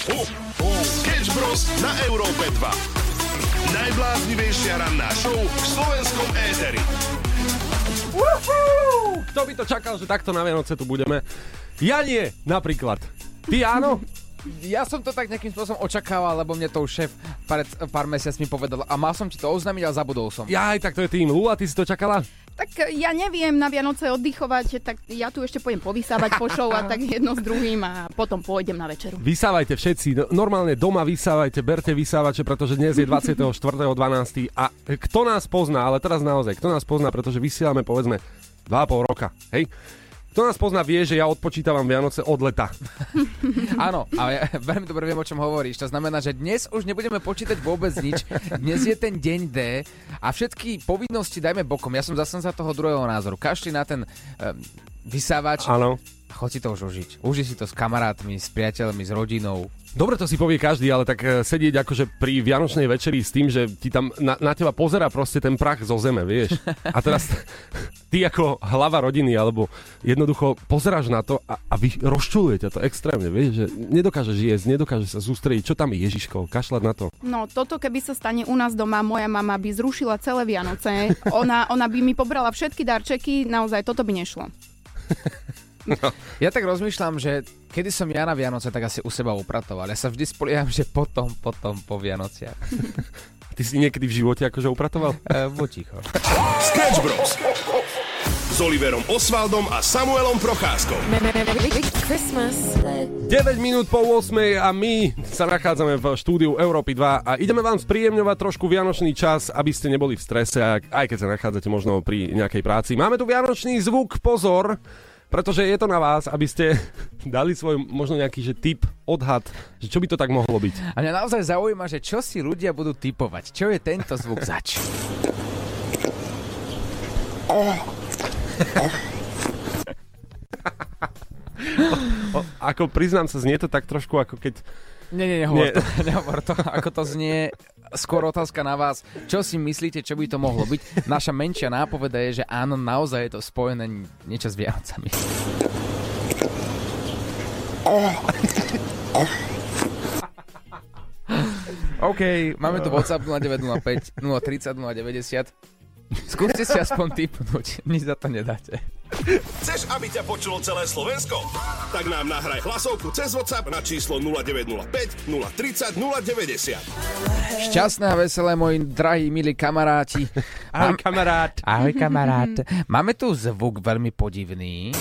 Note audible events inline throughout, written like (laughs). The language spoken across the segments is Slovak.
Sketch Bros. na Európe 2. Najbláznivejšia ranná show v slovenskom éteri. Kto by to čakal, že takto na Vianoce tu budeme? Ja nie, napríklad. Ty áno? Ja som to tak nejakým spôsobom očakával, lebo mne to už šéf pár, pár mesiac mi povedal a mal som ti to oznámiť, ale zabudol som. Ja aj tak to je tým. Lula, ty si to čakala? Tak e, ja neviem na Vianoce oddychovať, tak ja tu ešte pôjdem povysávať po show a tak jedno s druhým a potom pôjdem na večeru. Vysávajte všetci, no, normálne doma vysávajte, berte vysávače, pretože dnes je 24.12. a kto nás pozná, ale teraz naozaj, kto nás pozná, pretože vysielame povedzme 2,5 roka, hej? Kto nás pozná, vie, že ja odpočítavam Vianoce od leta. (laughs) Áno, ale ja (laughs) veľmi dobre viem, o čom hovoríš. To znamená, že dnes už nebudeme počítať vôbec nič. Dnes je ten deň D a všetky povinnosti dajme bokom. Ja som zase za toho druhého názoru. Kašli na ten um, vysávač. Áno. Choď si to už užiť. Uži si to s kamarátmi, s priateľmi, s rodinou. Dobre to si povie každý, ale tak e, sedieť akože pri Vianočnej večeri s tým, že ti tam na, na teba pozera proste ten prach zo zeme, vieš. A teraz (laughs) ty ako hlava rodiny, alebo jednoducho pozeráš na to a, a vy rozčuluje ťa to extrémne, vieš, že nedokážeš jesť, nedokážeš sa sústrediť, čo tam je Ježiško, kašľať na to. No toto keby sa stane u nás doma, moja mama by zrušila celé Vianoce, ona, ona by mi pobrala všetky darčeky, naozaj toto by nešlo. (laughs) No. Ja tak rozmýšľam, že kedy som ja na Vianoce, tak asi u seba upratoval. Ja sa vždy spolieham, že potom, potom po Vianociach. (laughs) Ty si niekedy v živote akože upratoval? E, buď ticho. Sketch Bros. S Oliverom Osvaldom a Samuelom Procházkou. 9 minút po 8 a my sa nachádzame v štúdiu Európy 2 a ideme vám spríjemňovať trošku vianočný čas, aby ste neboli v strese, aj keď sa nachádzate možno pri nejakej práci. Máme tu vianočný zvuk, pozor! Pretože je to na vás, aby ste (laughs) dali svoj možno nejaký že typ, odhad, že čo by to tak mohlo byť. A mňa naozaj zaujíma, že čo si ľudia budú typovať. Čo je tento zvuk zač? (laughs) o, ako priznám sa, znie to tak trošku ako keď... Nie, nie, nehovor, nie. To, (laughs) nehovor to, ako to znie skôr otázka na vás. Čo si myslíte, čo by to mohlo byť? Naša menšia nápoveda je, že áno, naozaj je to spojené niečo s Vianocami. (laughs) OK, máme tu WhatsApp 0905 030 090. Skúste si aspoň typnúť, nič za to nedáte. Chceš, aby ťa počulo celé Slovensko? Tak nám nahraj hlasovku cez WhatsApp na číslo 0905 030 090. Šťastné a veselé, moji drahí, milí kamaráti. Ahoj, kamarát. Ahoj, kamarát. Máme tu zvuk veľmi podivný.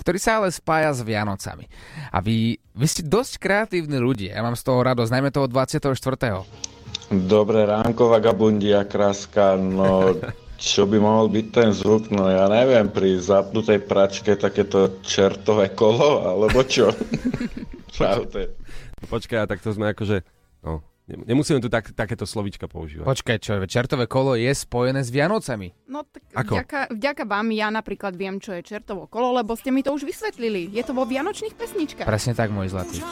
Ktorý sa ale spája s Vianocami. A vy, vy ste dosť kreatívni ľudia, ja mám z toho radosť, najmä toho 24. Dobré ránko, vagabundia, kraska, no (laughs) čo by mohol byť ten zvuk, no ja neviem, pri zapnutej pračke takéto čertové kolo, alebo čo? (laughs) Čaute. Počkaj, tak to sme akože, no, Nemusíme tu tak, takéto slovička používať. Počkaj, čo, čertové kolo je spojené s Vianocami. No tak Ako? Vďaka, vďaka vám ja napríklad viem, čo je čertovo kolo, lebo ste mi to už vysvetlili. Je to vo Vianočných pesničkách. Presne tak, môj zlatý.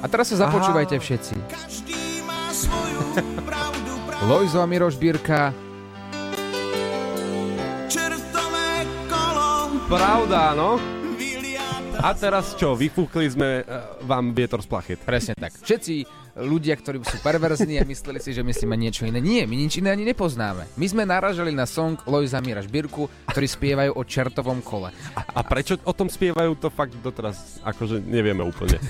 A teraz sa započúvajte Aha. všetci. (laughs) Lojzo a Miroš Bírka. Pravda, no? A teraz čo, vyfúkli sme uh, vám vietor z plachet. Presne tak. Všetci ľudia, ktorí sú perverzní a mysleli si, že myslíme niečo iné. Nie, my nič iné ani nepoznáme. My sme naražali na song Lojza Mira Šbírku, ktorí spievajú o čertovom kole. A, a prečo o tom spievajú, to fakt doteraz akože nevieme úplne.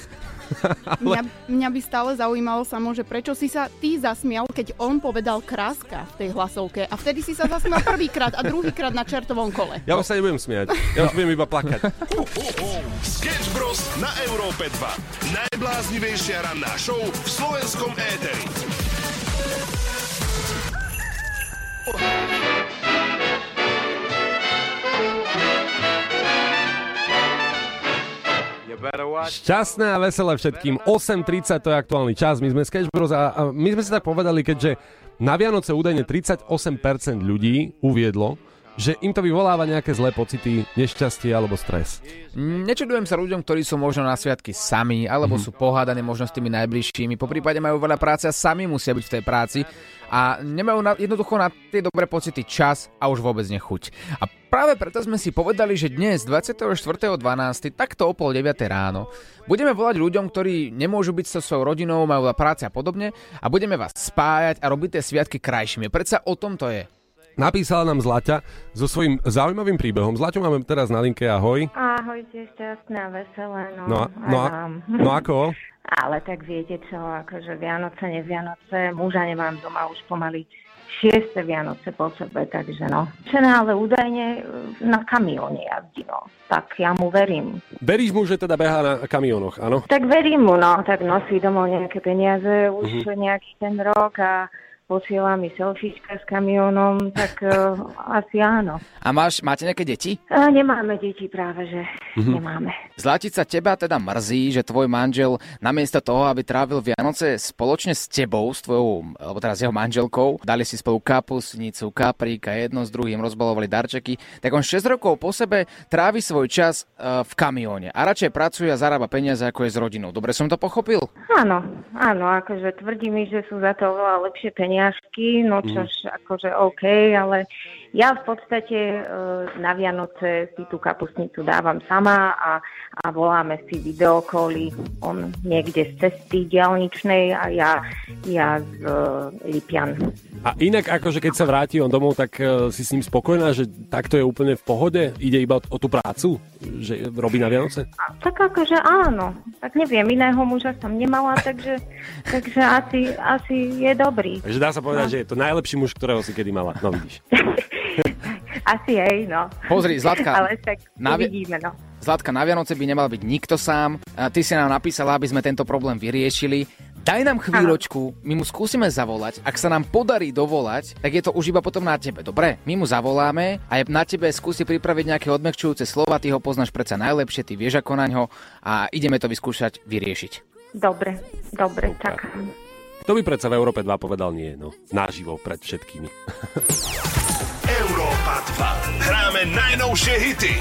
Ale... (laughs) Mňa, mňa by stále zaujímalo samo, že prečo si sa ty zasmial, keď on povedal kráska v tej hlasovke a vtedy si sa zasmial prvýkrát a druhýkrát na čertovom kole. Ja už sa nebudem smiať, ja už budem iba plakať. Sketch Bros. na Európe 2. Najbláznivejšia ranná show v slovenskom éteri. Šťastné a veselé všetkým. 8.30 to je aktuálny čas. My sme Sketch Bros. A my sme si tak povedali, keďže na Vianoce údajne 38% ľudí uviedlo, že im to vyvoláva nejaké zlé pocity, nešťastie alebo stres. Nečudujem sa ľuďom, ktorí sú možno na sviatky sami, alebo mm-hmm. sú pohádaní možno s tými najbližšími, po prípade majú veľa práce a sami musia byť v tej práci a nemajú na, jednoducho na tie dobré pocity čas a už vôbec nechuť. A práve preto sme si povedali, že dnes 24.12. takto o pol 9 ráno budeme volať ľuďom, ktorí nemôžu byť so svojou rodinou, majú práce a podobne a budeme vás spájať a robiť tie sviatky krajšími. Predsa o tom to je. Napísala nám Zlaťa so svojím zaujímavým príbehom. Zlaťu máme teraz na linke, ahoj. Ahojte, šťastné a veselé. No, No, a, no, a, no ako? (laughs) Ale tak viete čo, akože Vianoce, ne Vianoce, muža nemám doma už pomaly šieste Vianoce po sebe, takže no. Žena ale údajne e, na kamióne jazdí, no. Tak ja mu verím. Veríš mu, že teda behá na kamionoch, áno? Tak verím mu, no. Tak nosí domov nejaké peniaze už Mhm. nejaký ten rok a posiela mi selfiečka s kamiónom, tak uh, asi áno. A máš, máte nejaké deti? A nemáme deti práve, že Mhm. nemáme. Zlatica, teba teda mrzí, že tvoj manžel namiesto toho, aby trávil Vianoce spoločne s tebou, s tvojou, alebo teraz jeho manželkou, dali si spolu kapusnicu, kapríka, jedno s druhým, rozbalovali darčeky, tak on 6 rokov po sebe trávi svoj čas uh, v kamióne a radšej pracuje a zarába peniaze ako je s rodinou. Dobre som to pochopil? Áno, áno, akože tvrdí mi, že sú za to oveľa lepšie peniažky, no čož akože OK, ale ja v podstate e, na Vianoce si tú kapustnicu dávam sama a, a voláme si videokoly, on niekde z cesty diálničnej a ja, ja z e, Lipian. A inak akože keď sa vráti on domov, tak e, si s ním spokojná, že takto je úplne v pohode? Ide iba o, o tú prácu? Že robí na Vianoce? A, tak akože áno, tak neviem, iného muža som nemala, takže, takže asi, asi je dobrý. Takže dá sa povedať, že je to najlepší muž, ktorého si kedy mala. No vidíš. (laughs) Asi hej, no. Pozri, Zlatka, Ale tak na vi- uvidíme, no. Zlatka, na Vianoce by nemal byť nikto sám. Ty si nám napísala, aby sme tento problém vyriešili. Daj nám chvíľočku, my mu skúsime zavolať. Ak sa nám podarí dovolať, tak je to už iba potom na tebe. Dobre, my mu zavoláme a je na tebe skúsi pripraviť nejaké odmekčujúce slova, ty ho poznáš predsa najlepšie, ty vieš ako na ňo a ideme to vyskúšať vyriešiť. Dobre, dobre, tak. Kto by predsa v Európe 2 povedal nie, no. Naživo pred všetkými. Európa 2. Hráme najnovšie hity.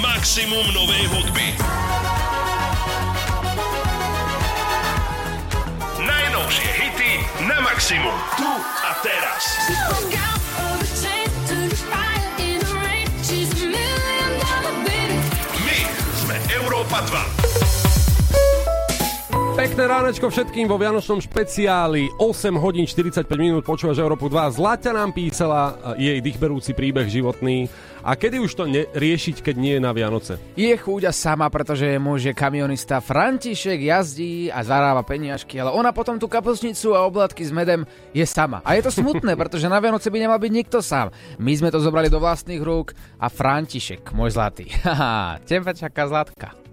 Maximum novej hudby. Najnovšie hity na maximum. Tu a teraz. Európa 2. Pekné ránečko všetkým vo Vianočnom špeciáli. 8 hodín 45 minút počúvaš Európu 2. Zlaťa nám písala e, jej dýchberúci príbeh životný. A kedy už to ne- riešiť, keď nie je na Vianoce? Je chúďa sama, pretože je muž je kamionista František, jazdí a zarába peniažky, ale ona potom tú kapusnicu a oblatky s medem je sama. A je to smutné, (laughs) pretože na Vianoce by nemal byť nikto sám. My sme to zobrali do vlastných rúk a František, môj zlatý. (laughs) Haha, teba čaká zlatka.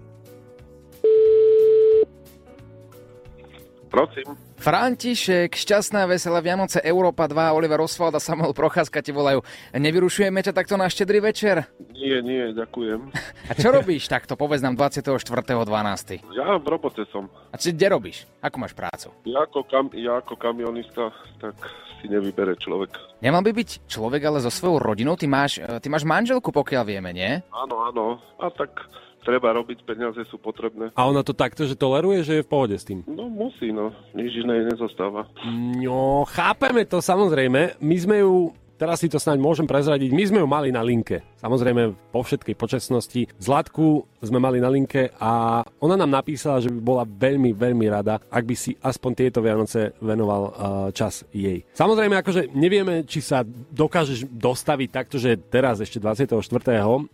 Prosím. František, šťastná veselá Vianoce, Európa 2, Oliver Oswald a Samuel Procházka ti volajú. Nevyrušujeme ťa takto na štedrý večer? Nie, nie, ďakujem. (laughs) A čo robíš takto, povedz nám 24.12. Ja v robote som. A čo, kde robíš? Ako máš prácu? Ja ako, kam, ja ako kamionista, tak si nevybere človek. Nemal by byť človek ale so svojou rodinou? Ty máš, e, ty máš manželku, pokiaľ vieme, nie? Áno, áno. A tak treba robiť, peniaze sú potrebné. A ona to takto, že toleruje, že je v pohode s tým? No musí, no. Nič iné nezostáva. No, chápeme to samozrejme. My sme ju, teraz si to snáď môžem prezradiť, my sme ju mali na linke. Samozrejme, po všetkej počasnosti. Zlatku sme mali na linke a ona nám napísala, že by bola veľmi, veľmi rada, ak by si aspoň tieto Vianoce venoval uh, čas jej. Samozrejme, akože nevieme, či sa dokážeš dostaviť takto, že teraz ešte 24.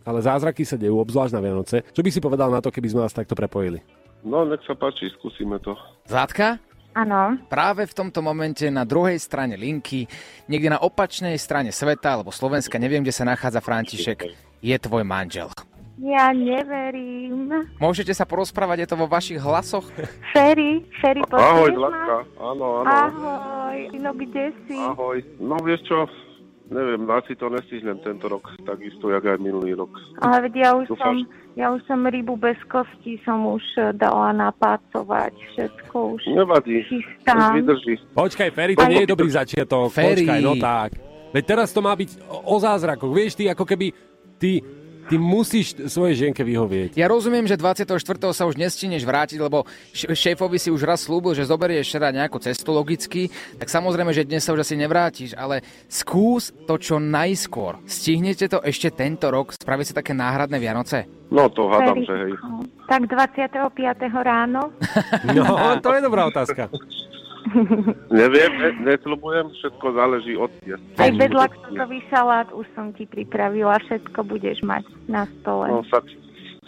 ale zázraky sa dejú, obzvlášť na Vianoce. Čo by si povedal na to, keby sme vás takto prepojili? No, nech sa páči, skúsime to. Zlatka? Áno, Práve v tomto momente na druhej strane linky, niekde na opačnej strane sveta alebo Slovenska, neviem, kde sa nachádza František, je tvoj manžel. ja neverím. Môžete sa porozprávať, je to vo vašich hlasoch? Ferry, Ferry, Ahoj? Zlatka. Áno, áno. Ahoj, no kde si? Ahoj. No vieš čo, neviem, asi to nestihnem tento rok, takisto, jak aj minulý rok. Ale veď ja už Dúfam, som, ja už som rybu bez kosti som už eh, dala napácovať, všetko už Nevadí, už chystám. vydrží. Počkaj, Ferry, to nie je dobrý začiatok. Ferry. Počkaj, no tak. Veď teraz to má byť o, o zázrakoch. Vieš, ty ako keby ty Ty musíš svojej ženke vyhovieť. Ja rozumiem, že 24. sa už nestíneš vrátiť, lebo šéfovi si už raz slúbil, že zoberieš včera nejakú cestu logicky, tak samozrejme, že dnes sa už asi nevrátiš, ale skús to čo najskôr. Stihnete to ešte tento rok, spraviť si také náhradné Vianoce? No to hádam, že hej. Tak 25. ráno? (laughs) (laughs) No, to je dobrá otázka. Neviem, ne, nesľubujem, všetko záleží od dnes. Aj bez laktózový šalát už som ti pripravila, všetko budeš mať na stole. No sa,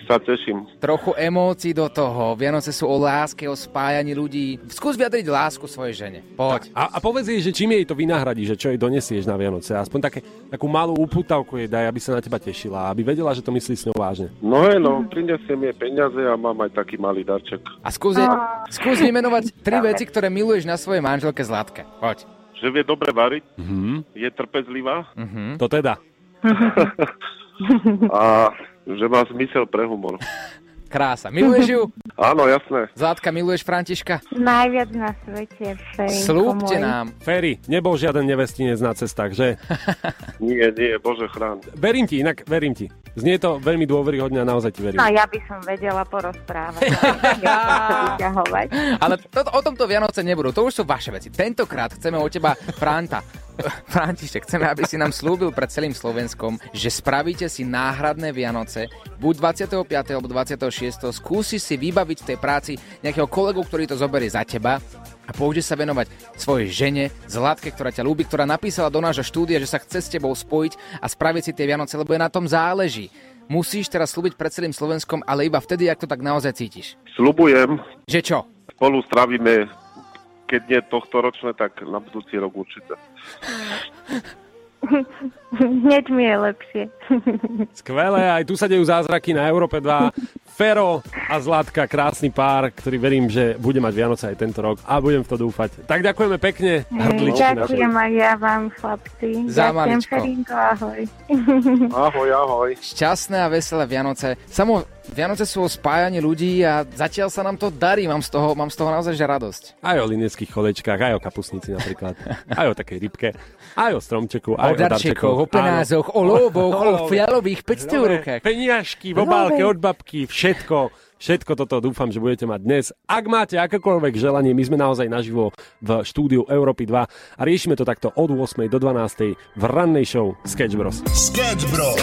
sa teším. Trochu emócií do toho. Vianoce sú o láske, o spájaní ľudí. Skús vyjadriť lásku svojej žene. Poď. A, a povedz jej, že čím jej to vynahradí, že čo jej donesieš na Vianoce. Aspoň také, takú malú uputavku jej daj, aby sa na teba tešila, aby vedela, že to myslí s ňou vážne. No hej, no, prinesiem jej peniaze a mám aj taký malý darček. A skús, jej, skús vymenovať tri veci, ktoré miluješ na svojej manželke Zlatke. Poď. Že vie dobre variť, Mhm. je trpezlivá To teda. (laughs) a že má zmysel pre humor. (laughs) Krása. Miluješ ju? Áno, jasné. Zlatka, miluješ Františka? Najviac na svete, Ferinko Slúbte nám. Ferry, nebol žiaden nevestinec na cestách, že? (laughs) Nie, nie, bože chrán. Verím ti, inak verím ti. Znie to veľmi dôveryhodne a naozaj ti verím. No ja by som vedela porozprávať. (laughs) Ale to, o tomto Vianoce nebudú, to už sú vaše veci. Tentokrát chceme od teba, Franta, František, chceme, aby si nám slúbil pred celým Slovenskom, že spravíte si náhradné Vianoce, buď 25. alebo 26. Skúsi si vybaviť v tej práci nejakého kolegu, ktorý to zoberie za teba a pôjde sa venovať svojej žene, Zlatke, ktorá ťa ľúbi, ktorá napísala do nášho štúdia, že sa chce s tebou spojiť a spraviť si tie Vianoce, lebo je na tom záleží. Musíš teraz slúbiť pred celým Slovenskom, ale iba vtedy, ak to tak naozaj cítiš. Sľubujem, Že čo? spolu strávime, keď nie tohto ročné, tak na budúci rok určite. Hneď mi je lepšie. Skvelé, aj tu sa dejú zázraky na Európe 2. Fero a Zlatka, krásny pár, ktorý verím, že bude mať Vianoce aj tento rok a budem v to dúfať. Tak ďakujeme pekne, naše. Ďakujem aj ja vám, chlapci. Za Ďakujem. Ferinko, ahoj. Ahoj, ahoj. Šťastné a veselé Vianoce. Samo Vianoce sú o spájaní ľudí a zatiaľ sa nám to darí. Mám z toho, mám z toho naozaj že radosť. Aj o lineckých cholečkách, aj o kapusnici napríklad, (laughs) aj o takej rybke, aj o stromčeku, aj O darčekoch, o penázoch, o loboch, o fialových 500 Nové rukách. Peniažky, v obálke od babky, všetko. Všetko toto dúfam, že budete mať dnes. Ak máte akékoľvek želanie, my sme naozaj naživo v štúdiu Európy 2 a riešime to takto od 8. do 12. v rannej show Sketch Bros. Sketch Bros.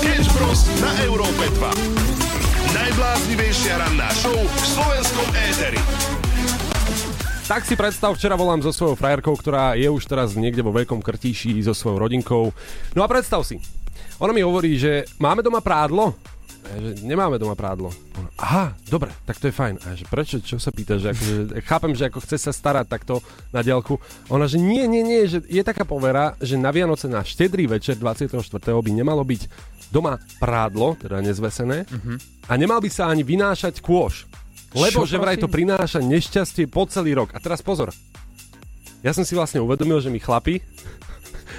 Sketch Bros. na Európe 2. Najbláznivejšia ranná show v slovenskom éteri. Tak si predstav, včera volám so svojou frajerkou, ktorá je už teraz niekde vo veľkom krtíši so svojou rodinkou. No a predstav si, ona mi hovorí, že máme doma prádlo? A ja, že nemáme doma prádlo. Aha, dobre, tak to je fajn. A ja, že prečo, čo sa pýta, že akože, (laughs) chápem, že ako chce sa starať takto na diaľku. Ona, že nie, nie, nie, že je taká povera, že na Vianoce na štedrý večer 24. by nemalo byť doma prádlo, teda nezvesené, a nemal by sa ani vynášať kôš. Lebo Čo, že vraj to prináša nešťastie po celý rok. A teraz pozor. Ja som si vlastne uvedomil, že my chlapi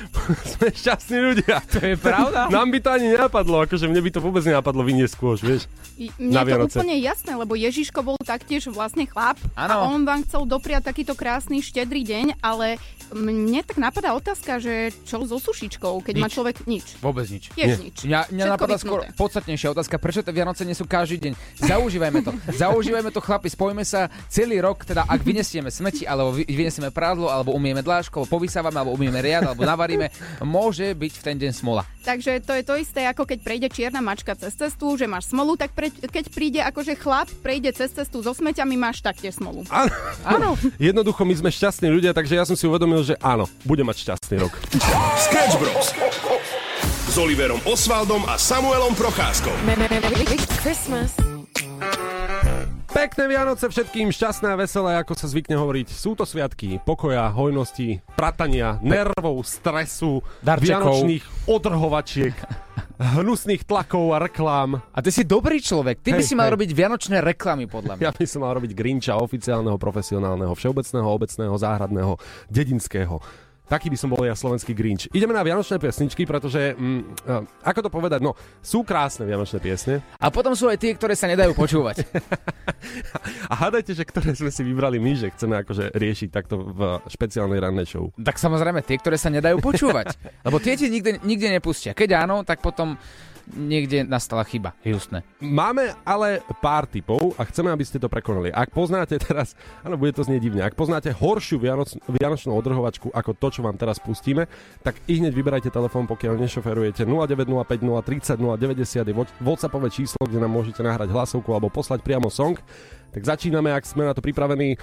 (laughs) sme šťastní ľudia. To je pravda? Nám by to ani nenapadlo, akože mne by to vôbec nenapadlo vyniesť kôž, vieš. I- Na Mne je to úplne jasné, lebo Ježiško bol taktiež vlastne chlap Áno. a on vám chcel dopriať takýto krásny štedrý deň, ale mne tak napadá otázka, že čo so sušičkou, keď má Nič. človek nič. Vôbec nič. Tiež Nie. nič. Mňa, mňa Všetko napadá skôr podstatnejšia otázka, prečo tie Vianoce nie sú každý deň. Zaužívajme to. (laughs) Zaužívajme to, chlapi, spojme sa celý rok, teda ak vynesieme smeti, alebo vy- vynesieme prádlo, alebo umieme dláško, alebo povysávame, alebo umieme riad, alebo navaríme, môže byť v ten deň smola. Takže to je to isté, ako keď prejde čierna mačka cez cestu, že máš smolu, tak pre, keď príde akože chlap, prejde cez cestu so smeťami, máš taktiež smolu. Áno. Áno. Jednoducho my sme šťastní ľudia, takže ja som si uvedomil, že áno, bude mať šťastný rok. Sketch Bros. S Oliverom Osvaldom a Samuelom Procházkou. Christmas. Pekné Vianoce všetkým, šťastné a veselé, ako sa zvykne hovoriť. Sú to sviatky pokoja, hojnosti, pratania, nervov, stresu, Darčekov. vianočných odrhovačiek, hnusných tlakov a reklám. A ty si dobrý človek. Ty by Hej, si mal hej. robiť vianočné reklamy, podľa mňa. Ja by som mal robiť Grinča oficiálneho, profesionálneho, všeobecného, obecného, záhradného, dedinského. Taký by som bol ja slovenský Grinch. Ideme na vianočné pesničky, pretože, mm, uh, ako to povedať, no, sú krásne vianočné piesne. A potom sú aj tie, ktoré sa nedajú počúvať. (laughs) A hádajte, že ktoré sme si vybrali my, že chceme akože riešiť takto v špeciálnej rannej show. tak samozrejme tie, ktoré sa nedajú počúvať. Lebo tie ti nikde, nikde nepustia. Keď áno, tak potom niekde nastala chyba. Justné. Máme ale pár typov a chceme, aby ste to prekonali. Ak poznáte teraz, áno, bude to znieť divne, ak poznáte horšiu vianoc, vianočnú odrhovačku ako to, čo vám teraz pustíme, tak i hneď vyberajte telefón, pokiaľ nešoferujete 0905 030 090 je WhatsAppové číslo, kde nám môžete nahrať hlasovku alebo poslať priamo song. Tak začíname, ak sme na to pripravení.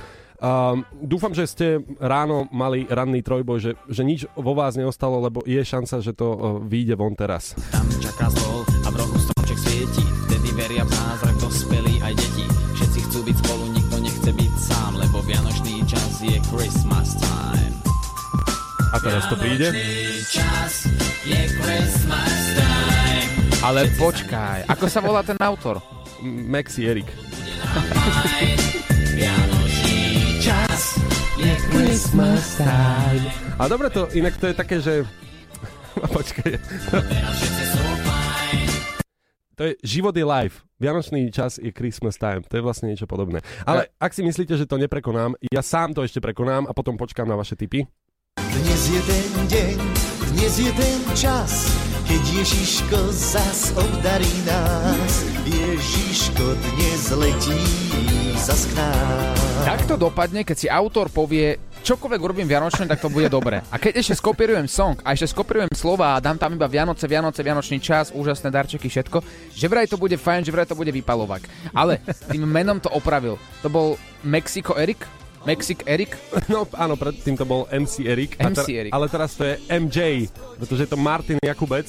Um, dúfam, že ste ráno mali ranný trojboj, že, že nič vo vás neostalo, lebo je šanca, že to uh, vyjde von teraz. Tam čaká stôl a v rohu stromček svieti Vtedy veria v zázrak dospelí aj deti Všetci chcú byť spolu, nikto nechce byť sám Lebo vianočný čas je Christmas time A teraz to príde. čas je Christmas time Ale počkaj, ako sa volá ten autor? Maxi Erik. Vianočný čas je Christmas time A dobre to, inak to je také, že... (laughs) Počkaj. To je život je life. Vianočný čas je Christmas time. To je vlastne niečo podobné. Ale ak si myslíte, že to neprekonám, ja sám to ešte prekonám a potom počkám na vaše tipy. Dnes je ten deň, dnes je ten čas, keď Ježiško zas obdarí nás. Ježiško dnes letí zas k nám. Tak to dopadne, keď si autor povie, čokoľvek urobím Vianočné, tak to bude dobre. A keď ešte skopírujem song a ešte skopírujem slova a dám tam iba Vianoce, Vianoce, Vianočný čas, úžasné darčeky, všetko, že vraj to bude fajn, že vraj to bude vypalovak. Ale tým menom to opravil. To bol Mexico Erik? Mexic Erik? (laughs) No áno, predtým to bol MC Erik. MC ter- Erik. Ale teraz to je MJ, pretože je to Martin Jakubec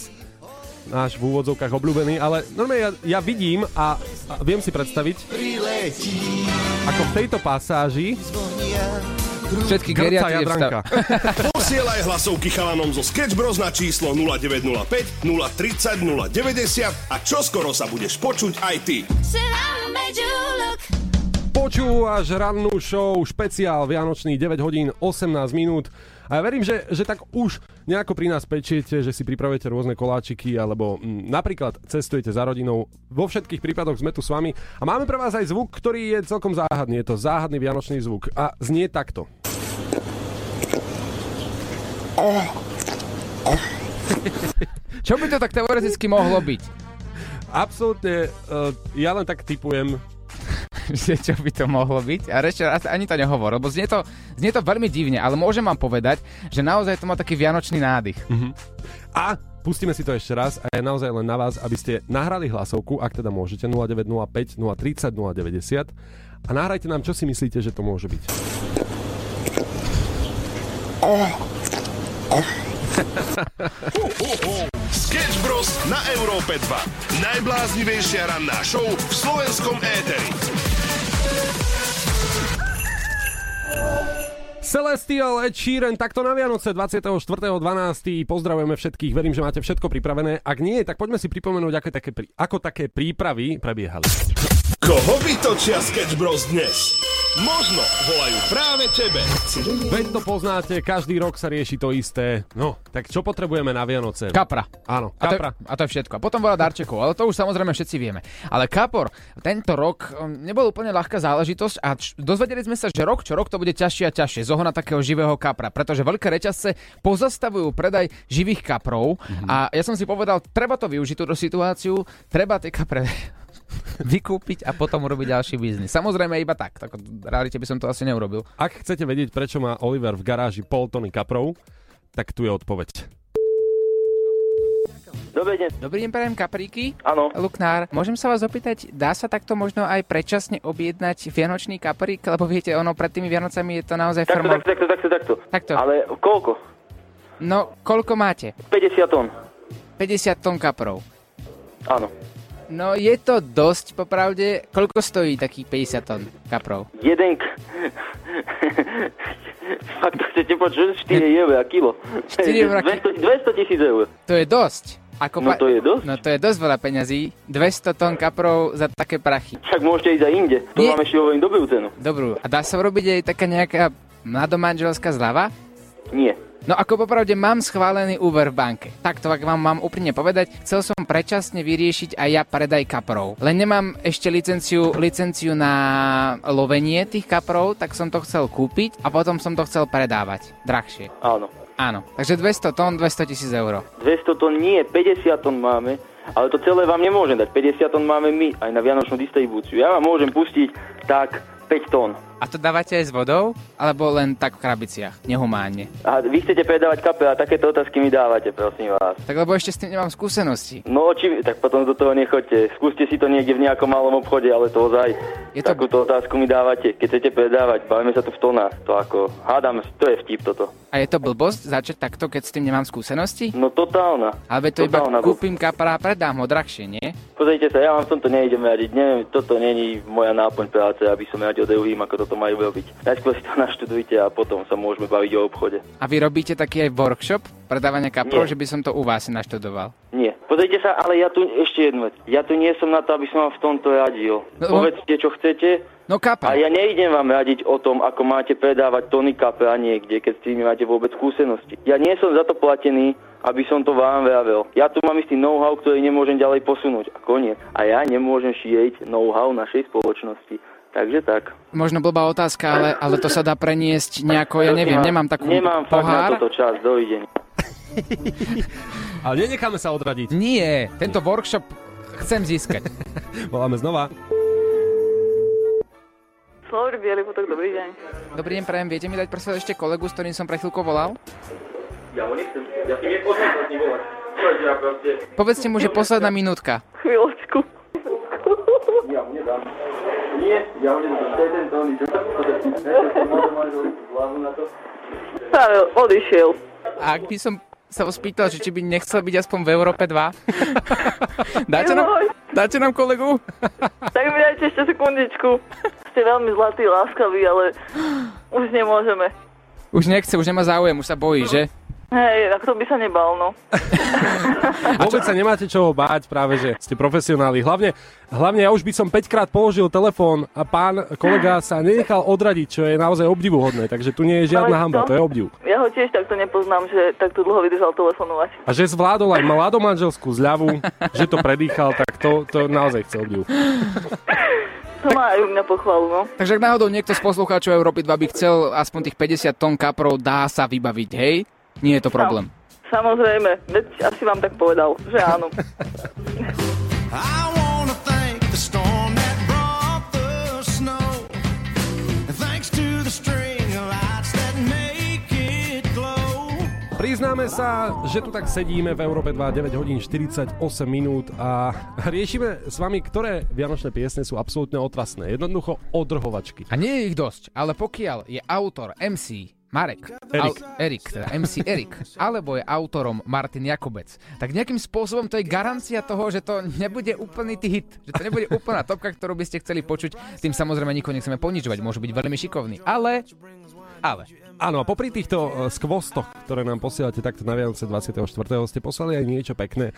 náš v úvodzovkách obľúbený, ale normálne ja, ja vidím a, a viem si predstaviť, Priletí ako v tejto pasáži Všetky geriatrie vstav... (laughs) Posielaj hlasovky chalanom zo Sketch Bros na číslo 0905 030 090 a čoskoro sa budeš počuť aj ty. Počúvaš rannú show, špeciál Vianočný 9 hodín 18 minút. A ja verím, že, že tak už nejako pri nás pečiete, že si pripravujete rôzne koláčiky, alebo mm, napríklad cestujete za rodinou. Vo všetkých prípadoch sme tu s vami. A máme pre vás aj zvuk, ktorý je celkom záhadný. Je to záhadný vianočný zvuk. A znie takto. Čo by to tak teoreticky mohlo byť? Absolútne, uh, ja len tak typujem, (laughs) Že čo by to mohlo byť? A ešte raz ani to nehovor, lebo znie to, znie to veľmi divne, ale môžem vám povedať, že naozaj to má taký vianočný nádych. A pustíme si to ešte raz a je naozaj len na vás, aby ste nahrali hlasovku, ak teda môžete, 0905 030 090 a nahrajte nám, čo si myslíte, že to môže byť. (laughs) Sketch Bros. na Európe 2. Najbláznivejšia ranná show v slovenskom éteri. Celestial Ed Sheeran, takto na Vianoce 24.12. Pozdravujeme všetkých, verím, že máte všetko pripravené. Ak nie, tak poďme si pripomenúť, ako také, ako také prípravy prebiehali. Koho vytočia Sketch Bros dnes? Možno volajú práve tebe. Veď to poznáte, každý rok sa rieši to isté. No, tak čo potrebujeme na Vianoce? Kapra. Áno, A to, kapra. a to je všetko. A potom veľa darčekov, ale to už samozrejme všetci vieme. Ale Kapor, tento rok um, nebol úplne ľahká záležitosť a č- dozvedeli sme sa, že rok čo rok to bude ťažšie a ťažšie. Zohona takého živého kapra, pretože veľké reťazce pozastavujú predaj živých kaprov Mhm. a ja som si povedal, treba to využiť túto situáciu, treba tie kapre vykúpiť a potom urobiť ďalší biznis. Samozrejme iba tak, tak realite by som to asi neurobil. Ak chcete vedieť, prečo má Oliver v garáži pol tony kaprov, tak tu je odpoveď. Dobrý deň. Dobrý deň, prajem kapríky. Áno. Luknár, môžem sa vás opýtať, dá sa takto možno aj predčasne objednať vianočný kaprík? Lebo viete, ono pred tými Vianocami je to naozaj Takto, formou... takto, takto, takto, takto. Takto. Ale koľko? No, koľko máte? 50 tón. 50 tón kaprov. Áno. No, je to dosť, popravde. Koľko stojí takých 50 tón kaprov? Jeden k... (laughs) Fakt to chcete počuť? 4 eur a kilo. 4 eur a 200 200 tisíc eur. To je dosť. Ako No to je dosť. No to je dosť veľa peňazí. 200 tón kaprov za také prachy. Však môžete ísť aj inde. To vám ešte hovorím dobrú cenu. Dobrú. A dá sa urobiť aj taká nejaká mladomanželská zľava? Nie. No ako popravde mám schválený úver v banke. Takto ak vám mám úprimne povedať, chcel som predčasne vyriešiť aj ja predaj kaprov. Len nemám ešte licenciu, licenciu na lovenie tých kaprov, tak som to chcel kúpiť a potom som to chcel predávať. Drahšie. Áno. Áno. Takže 200 tón, 200 tisíc eur. 200 tón nie, 50 tón máme, ale to celé vám nemôžem dať. 50 tón máme my, aj na vianočnú distribúciu. Ja vám môžem pustiť tak 5 tón. A to dávate aj s vodou? Alebo len tak v krabiciach? Nehumánne. A vy chcete predávať kape a takéto otázky mi dávate, prosím vás. Tak lebo ešte s tým nemám skúsenosti. No, či, tak potom do toho nechoďte. Skúste si to niekde v nejakom malom obchode, ale to ozaj. Je to- Takúto otázku mi dávate. Keď chcete predávať, bavíme sa tu v tonách. To ako, hádam, to je vtip toto. A je to blbosť začať takto, keď s tým nemám skúsenosti? No totálna. Ale to iba Totálna blbosť. kúpim kapra a predám ho drahšie, nie? Pozrite sa, ja vám v tomto nejdem radiť. Neviem, toto není moja náplň práce, aby som radil druhým, ako toto majú robiť. Najskôr si to (laughs) naštudujte a potom sa môžeme baviť o obchode. A vy robíte taký aj workshop predávania kaprov, že by som to u vás naštudoval? Nie. Pozrite sa, ale ja tu ešte jednu vec. Ja tu nie som na to, aby som vám v tomto radil. No, Povedzte, čo chcete. No kapra. A ja neidem vám radiť o tom, ako máte predávať tony kapra niekde, keď s tým nemáte vôbec skúsenosti. Ja nie som za to platený, aby som to vám vravel. Ja tu mám istý know-how, ktorý nemôžem ďalej posunúť. A koniec. A ja nemôžem šíriť know-how našej spoločnosti. Takže tak. Možno blbá otázka, ale, ale to sa dá preniesť nejako, ja neviem, nemám takú Nemám fakt na pohár. toto čas, dovidenia. (laughs) Ale nenecháme sa odradiť. Nie, tento workshop chcem získať. (laughs) Voláme znova. Slovri Bielý potok, dobrý deň. Dobrý deň, prajem, viete mi dať prosím ešte kolegu, s ktorým som pre chvíľku volal? Ja ho nechcem. Ja si nepoznám volať. Povedzte mu, že posledná minútka. Chvíľočku. Ja mu nedám. Nie, ja ho nedám. To je ten tóny, čo? Práve odišiel. A ak by som sa ho spýtal, že či by nechcel byť aspoň v Európe 2? (laughs) dáte, nám, dáte nám kolegu? (laughs) Tak mi dajte ešte sekundičku. Ste veľmi zlatý, láskavý, ale už nemôžeme. Už nechce, už nemá záujem, už sa bojí, že? Hej, tak to by sa nebal, no. (laughs) Vôbec sa nemáte čoho báť, práve že ste profesionáli. Hlavne, hlavne ja už by som 5 krát položil telefón a pán kolega sa nenechal odradiť, čo je naozaj obdivuhodné. Takže tu nie je žiadna Ale hamba, to- to je obdiv. Ja ho tiež takto nepoznám, že takto dlho vydržal telefonovať. A že zvládol aj mladomanželskú zľavu, že to predýchal, tak to, to naozaj chce obdiv. To má aj u mňa pochvalu, no. Takže ak náhodou niekto z poslucháčov Európy 2 by chcel aspoň tých 50 tón kaprov, dá sa vybaviť, hej? Nie je to problém. Samozrejme, veď asi vám tak povedal, že áno. (laughs) Priznáme sa, že tu tak sedíme v Európe 2, 9 hodín 48 minút a riešime s vami, ktoré vianočné piesne sú absolútne otrasné. Jednoducho odrhovačky. A nie je ich dosť, ale pokiaľ je autor MC Marek, Erik. Au, Erik, teda MC Erik, alebo je autorom Martin Jakobec, tak nejakým spôsobom to je garancia toho, že to nebude úplný hit, že to nebude úplná topka, ktorú by ste chceli počuť. Tým samozrejme nikoho nechceme ponižovať, môžu byť veľmi šikovní, ale, ale, Áno, a popri týchto uh, skvostoch, ktoré nám posielate takto na Vianoce 24. ste poslali aj niečo pekné.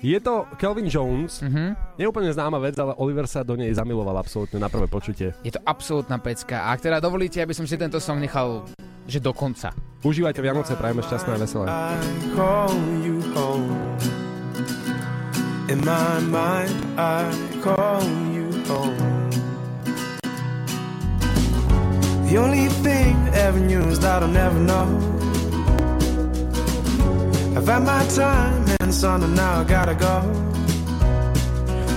Je to Kelvin Jones, mm-hmm. neúplne známa vec, ale Oliver sa do nej zamiloval absolútne na prvé počutie. je to absolútna pecka. A ak teda dovolíte, aby som si tento song nechal, že do konca. Užívajte Vianoce, prajeme šťastné a veselé. In my mind, I call you home. The only thing ever knew is that I'll never know. I've had my time and son, and now I gotta go.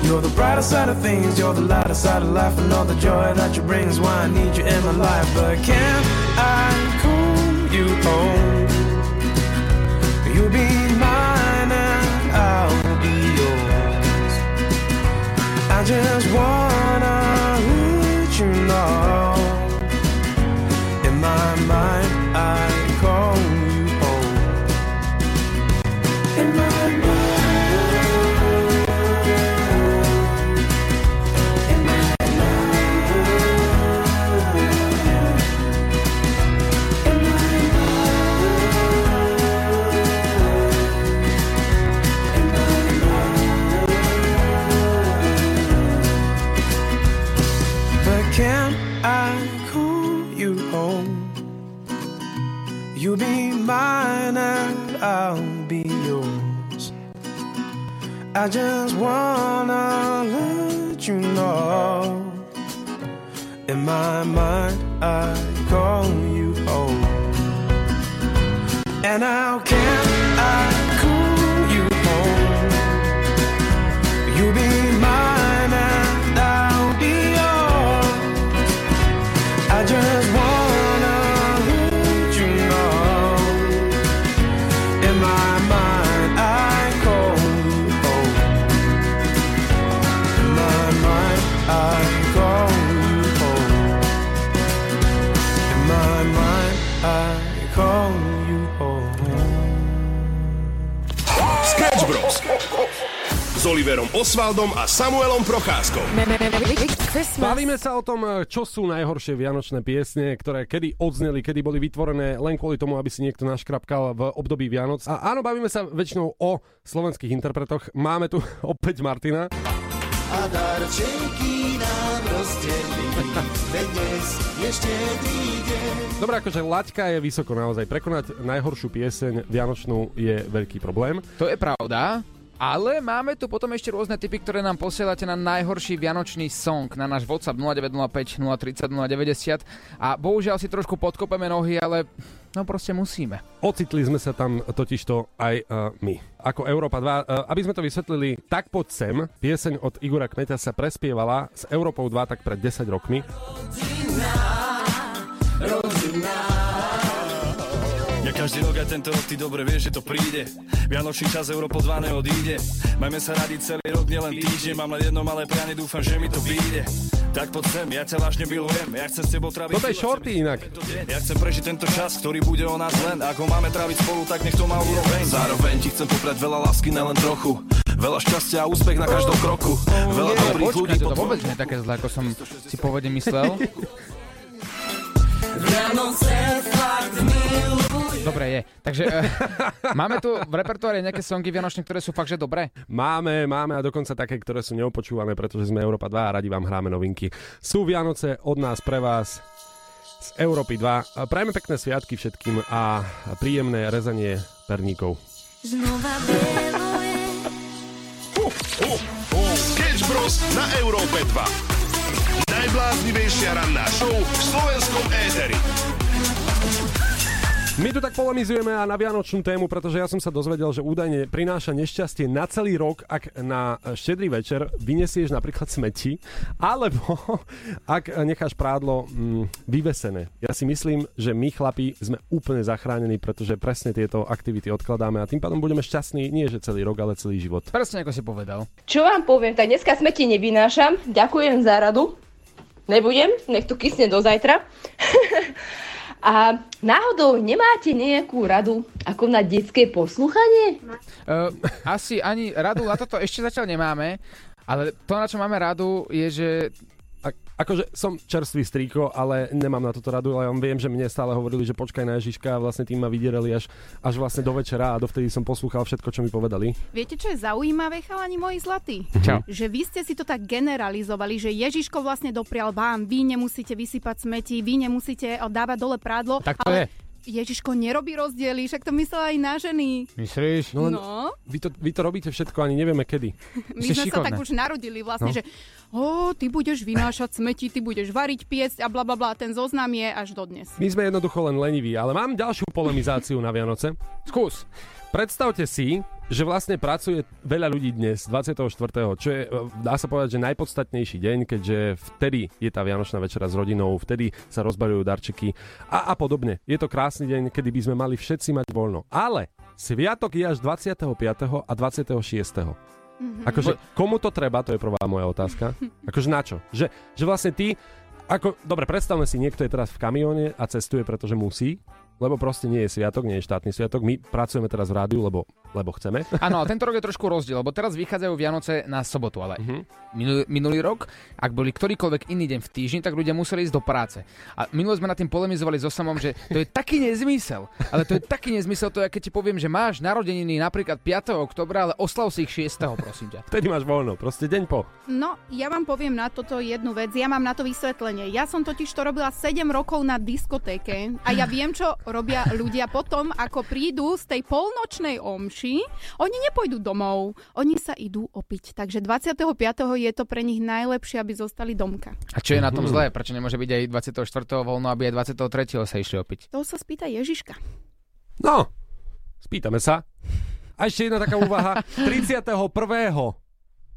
You're the brighter side of things, you're the lighter side of life, and all the joy that you bring is why I need you in my life. But can I call you home? You'll be mine and I'll be yours. I just wanna let you know. In my mind, I I just wanna let you know. In my mind, I call you home. And how can I Oliverom Osvaldom a Samuelom Procházkou. Bavíme sa o tom, čo sú najhoršie vianočné piesne, ktoré kedy odzneli, kedy boli vytvorené len kvôli tomu, aby si niekto naškrapkal v období Vianoc. A áno, bavíme sa väčšinou o slovenských interpretoch. Máme tu (laughs) opäť Martina. A darčeky nám rozdelí, dnes je štedrý deň. Dobre, akože laťka je vysoko naozaj. Prekonať najhoršiu pieseň Vianočnú je veľký problém. To je pravda. Ale máme tu potom ešte rôzne typy, ktoré nám posielate na najhorší vianočný song na náš WhatsApp 0905 030 090 a bohužiaľ si trošku podkopeme nohy, ale no proste musíme. Ocitli sme sa tam totižto aj uh, my. Ako Európa 2, uh, aby sme to vysvetlili, tak poď sem, pieseň od Igora Kmeťa sa prespievala s Európou 2 tak pred 10 rokmi. Ja každý rok aj tento rok ty dobre vieš, že to príde. Vianočný čas Európo 2 neodíde Majme sa radi celý rok, nielen týždeň. Mám len jedno malé prianie, dúfam, že mi to vyjde. Tak poď sem, ja ťa vážne milujem. Ja chcem s tebou tráviť Toto je shorty inak. Ja chcem prežiť tento čas, ktorý bude o nás len. Ak ho máme tráviť spolu, tak nech to má úroveň. Zároveň ti chcem popriať veľa lásky, nelen trochu. Veľa šťastia a úspech na každom kroku. Veľa Ale dobrých ľudí to po vôbec nie je také zlé, ako som si pôvodne myslel. (laughs) Dobre je. Takže uh, máme tu v repertoári nejaké songy vianočné, ktoré sú fakt, že dobré? Máme, máme a dokonca také, ktoré sú neopočúvané, pretože sme Európa 2 a radi vám hráme novinky. Sú Vianoce od nás pre vás z Európy 2. Prajme pekné sviatky všetkým a príjemné rezanie perníkov. Znova beluje. Sketch Bros. na Európe 2. Najbláznivejšia ranná show v slovenskom éteri. My tu tak polemizujeme a na vianočnú tému, pretože ja som sa dozvedel, že údajne prináša nešťastie na celý rok, ak na štedrý večer vyniesieš napríklad smeti, alebo (laughs) ak necháš prádlo mm, vyvesené. Ja si myslím, že my chlapi sme úplne zachránení, pretože presne tieto aktivity odkladáme a tým pádom budeme šťastní nie že celý rok, ale celý život. Presne ako si povedal. Čo vám poviem, tak dneska smeti nevynášam. Ďakujem za radu. Nebudem, nech to kysne do zajtra. (laughs) A náhodou nemáte nejakú radu ako na detské poslúchanie? Uh, asi ani radu na toto ešte zatiaľ nemáme, ale to, na čo máme radu, je, že akože som čerstvý strýko, ale nemám na toto radu, ale ja viem, že mne stále hovorili, že počkaj na Ježiška a vlastne tým ma vydierali až, až vlastne do večera a dovtedy som poslúchal všetko, čo mi povedali. Viete, čo je zaujímavé, chalani moji zlatí? Čau. Že vy ste si to tak generalizovali, že Ježiško vlastne doprial vám, vy nemusíte vysypať smeti, vy nemusíte dávať dole prádlo. Tak to ale je. Ježiško nerobí rozdiely, však to myslel aj na ženy. Myslíš? No, No. Vy, to, vy to robíte všetko, ani nevieme kedy. My sme sa tak už narodili vlastne, No. že o, ty budeš vynášať smeti, ty budeš variť piesť a bla bla bla, ten zoznam je až dodnes. My sme jednoducho len leniví, ale mám ďalšiu polemizáciu na Vianoce. Skús. Predstavte si, že vlastne pracuje veľa ľudí dnes, 24., čo je, dá sa povedať, že najpodstatnejší deň, keďže vtedy je tá Vianočná večera s rodinou, vtedy sa rozbaľujú darčeky a, a podobne. Je to krásny deň, kedy by sme mali všetci mať voľno. Ale sviatok je až 25. a 26. Akože komu to treba, to je prvá moja otázka. (laughs) Akože na čo? Že, že vlastne ty, ako, dobre, predstavme si, niekto je teraz v kamióne a cestuje, pretože musí, lebo proste nie je sviatok, nie je štátny sviatok. My pracujeme teraz v rádiu, lebo, lebo chceme. (laughs) Áno, tento rok je trošku rozdiel, lebo teraz vychádzajú Vianoce na sobotu, ale Mhm. minulý, minulý rok, ak boli ktorýkoľvek iný deň v týždni, tak ľudia museli ísť do práce. A minulé sme nad tým polemizovali so samom, že to je taký nezmysel. Ale to je taký nezmysel, to je, keď ti poviem, že máš narodeniny napríklad 5. oktobra, ale oslav si ich 6. prosím ťa. (laughs) Vtedy máš voľno, proste deň po. No, ja vám poviem na toto jednu vec. Ja mám na to vysvetlenie. Ja som totiž to robila 7 rokov na diskotéke a ja viem, čo robia ľudia potom, ako prídu z tej polnočnej omši, oni nepôjdu domov, oni sa idú opiť. Takže 25. je to pre nich najlepšie, aby zostali domka. A čo je na tom Mhm. zlé? Prečo nemôže byť aj 24. voľno, aby aj 23. sa išli opiť? To sa spýta Ježiška. No, spýtame sa. A ešte jedna taká úvaha. 31.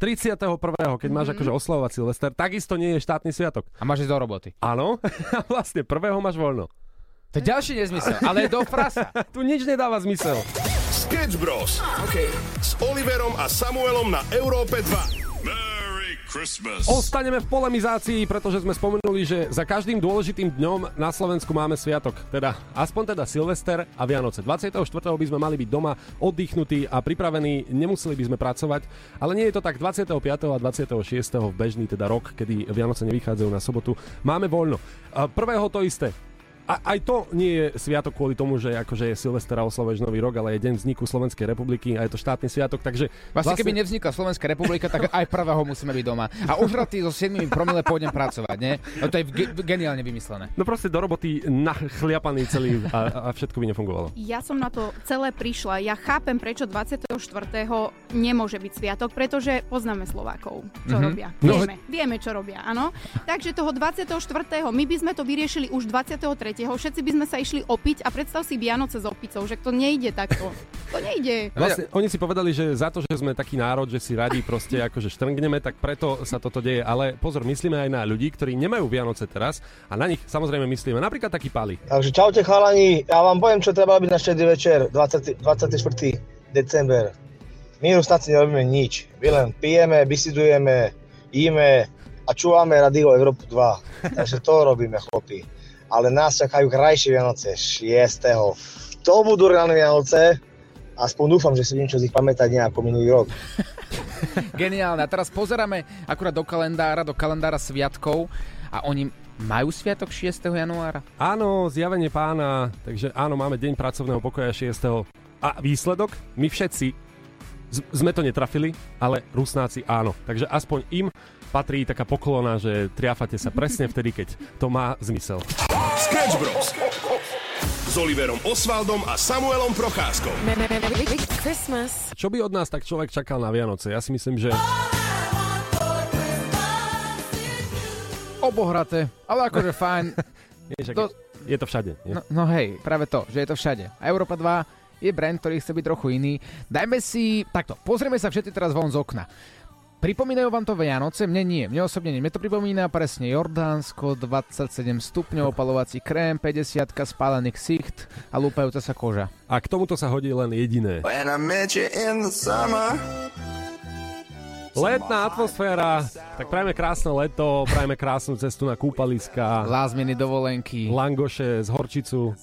31. keď máš akože oslavovať Silvester, takisto nie je štátny sviatok. A máš ísť do roboty. Áno, (laughs) a vlastne prvého máš voľno. To je ďalší nezmysel, ale do frasa. tu nič nedáva zmysel. Sketch Bros. Okay. S Oliverom a Samuelom na Európe 2. Merry Christmas. Ostaneme v polemizácii, pretože sme spomenuli, že za každým dôležitým dňom na Slovensku máme sviatok. Teda aspoň teda Silvester a Vianoce. 24. by sme mali byť doma oddychnutí a pripravení, nemuseli by sme pracovať, ale nie je to tak 25. a 26. v bežný teda rok, kedy Vianoce nevychádzajú na sobotu. Máme voľno. Prvého to isté. A aj to nie je sviatok kvôli tomu, že akože je Silvester a oslavuješ nový rok, ale je deň vzniku Slovenskej republiky a je to štátny sviatok, takže Vlastne, keby nevznikla Slovenská republika, tak aj prvého musíme byť doma. A užratý so 7 promile pôjdem pracovať, nie? No to je ge- geniálne vymyslené. No proste do roboty nachliapaný celý a, a všetko by nefungovalo. Ja som na to celé prišla. Ja chápem, prečo 24. nemôže byť sviatok, pretože poznáme Slovákov, čo Mhm. robia. No, Vieme, vieme, čo robia, áno. Takže toho 24. my by sme to vyriešili už 23. Všetci by sme sa išli opiť a predstav si Vianoce s opicou, že to nejde takto. To nejde. (laughs) Vlastne, oni si povedali, že za to, že sme taký národ, že si radi proste akože štrngneme, tak preto sa toto deje. Ale pozor, myslíme aj na ľudí, ktorí nemajú Vianoce teraz a na nich samozrejme myslíme. Napríklad taký Pali. Takže čaute chalani, ja vám poviem, čo treba robiť na štedrý večer, 20, 24. december. My už snad si nerobíme nič. My len pijeme, bisidujeme, jíme a čúvame Radio Európu 2. Takže to robíme, chlapi. Ale nás čakajú krajšie Vianoce, 6. To budú reálne Vianoce. Aspoň dúfam, že si niečo z nich pamätať nejako minulý rok. (laughs) Geniálne. A teraz pozeráme akurát do kalendára, do kalendára sviatkov a oni majú sviatok 6. januára? Áno, zjavenie pána, takže áno, máme deň pracovného pokoja 6. A výsledok? My všetci z- sme to netrafili, ale Rusnáci áno. Takže aspoň im patrí taká poklona, že triafate sa presne vtedy, keď to má zmysel. Sketch Bros. S Oliverom Osvaldom a Samuelom Christmas. Čo by od nás tak človek čakal na Vianoce? Ja si myslím, že... Obohraté, ale akože (laughs) fajn. Je, To- je to všade. Nie? No, no hej, práve to, že je to všade. A Európa 2 je brand, ktorý chce byť trochu iný. Dajme si, takto, pozrieme sa všetci teraz von z okna. Pripomínajú vám to Vianoce? Mne nie, mne osobne nie. Mne to pripomína presne Jordánsko, 27 stupňov, opalovací krém, 50 spálený ksicht a lúpajúca sa koža. A k tomuto sa hodí len jediné. Letná atmosféra, tak prajme krásne leto, prajme krásnu cestu na kúpaliska. Lázmeny dovolenky. Langoše z horčicu.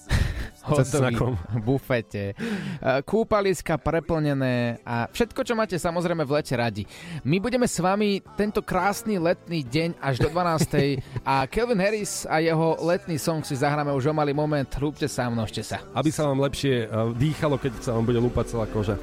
Hotový (laughs) bufete, e, kúpaliska preplnené a všetko, čo máte samozrejme v lete radi. My budeme s vami tento krásny letný deň až do 12. a Kelvin Harris a jeho letný song si zahráme už o malý moment. Hrúbte sa množte sa. Aby sa vám lepšie eh, dýchalo, keď sa vám bude lúpať celá koža.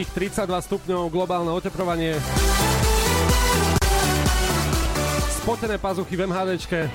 Sladkých 32 stupňov, globálne oteplovanie. Spotené pazuchy v MHDčke.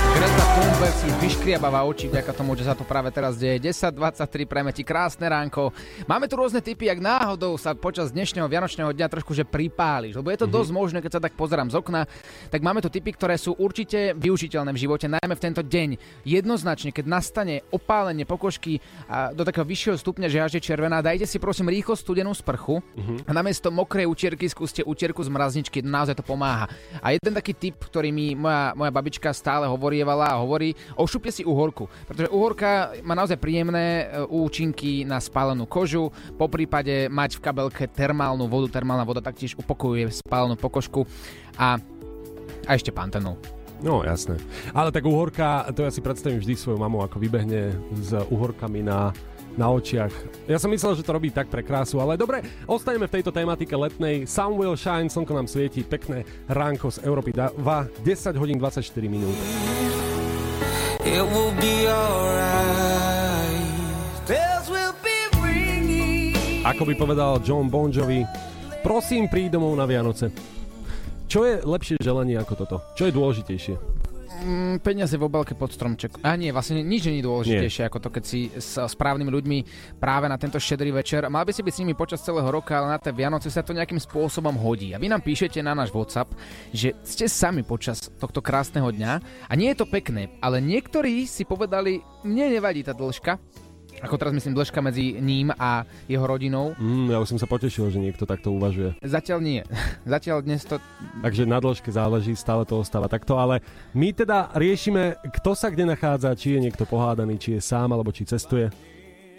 Greta Thunberg si vyškriabava oči vďaka tomu, že sa to práve teraz deje. 10.23, prajme ti krásne ránko. Máme tu rôzne typy, ak náhodou sa počas dnešného Vianočného dňa trošku že pripáliš, lebo je to mm-hmm. dosť možné, keď sa tak pozerám z okna, tak máme tu typy, ktoré sú určite využiteľné v živote, najmä v tento deň. Jednoznačne, keď nastane opálenie pokožky a do takého vyššieho stupňa, že až je červená, dajte si prosím rýchlo studenú sprchu Mhm. a namiesto mokrej utierky skúste utierku z mrazničky, naozaj to pomáha. A jeden taký typ, ktorý mi moja, moja babička stále hovorí, porievala a hovorí, ošupte si uhorku, pretože uhorka má naozaj príjemné e, účinky na spálenú kožu, po prípade mať v kabelke termálnu vodu, termálna voda taktiež upokojuje spálenú pokožku a, a ešte pantenol. No, jasné. Ale tak uhorka, to ja si predstavím vždy svoju mamu, ako vybehne s uhorkami na, na očiach. Ja som myslel, že to robí tak pre krásu, ale dobre, ostaneme v tejto tematike letnej. Sun will shine, slnko nám svieti, pekné ránko z Európy 2, 10 hodín 24 minút. It will be alright. Bells will be ringing. Ako by povedal John Bon Jovi, prosím príď domov na Vianoce. Čo je lepšie želanie ako toto? Čo je dôležitejšie? Mm, peniaze v obelke pod stromček. A nie, vlastne nič nie je dôležitejšie ako to, keď si s správnymi ľuďmi práve na tento štedrý večer. Mal by si byť s nimi počas celého roka, ale na tie Vianoce sa to nejakým spôsobom hodí. A vy nám píšete na náš WhatsApp, že ste sami počas tohto krásneho dňa a nie je to pekné, ale niektorí si povedali, mne nevadí tá dĺžka, ako teraz myslím dĺžka medzi ním a jeho rodinou. Mm, ja už som sa potešil, že niekto takto uvažuje. Zatiaľ nie. (laughs) Zatiaľ dnes to... Takže na dĺžke záleží, stále to ostáva takto, ale my teda riešime, kto sa kde nachádza, či je niekto pohádaný, či je sám, alebo či cestuje.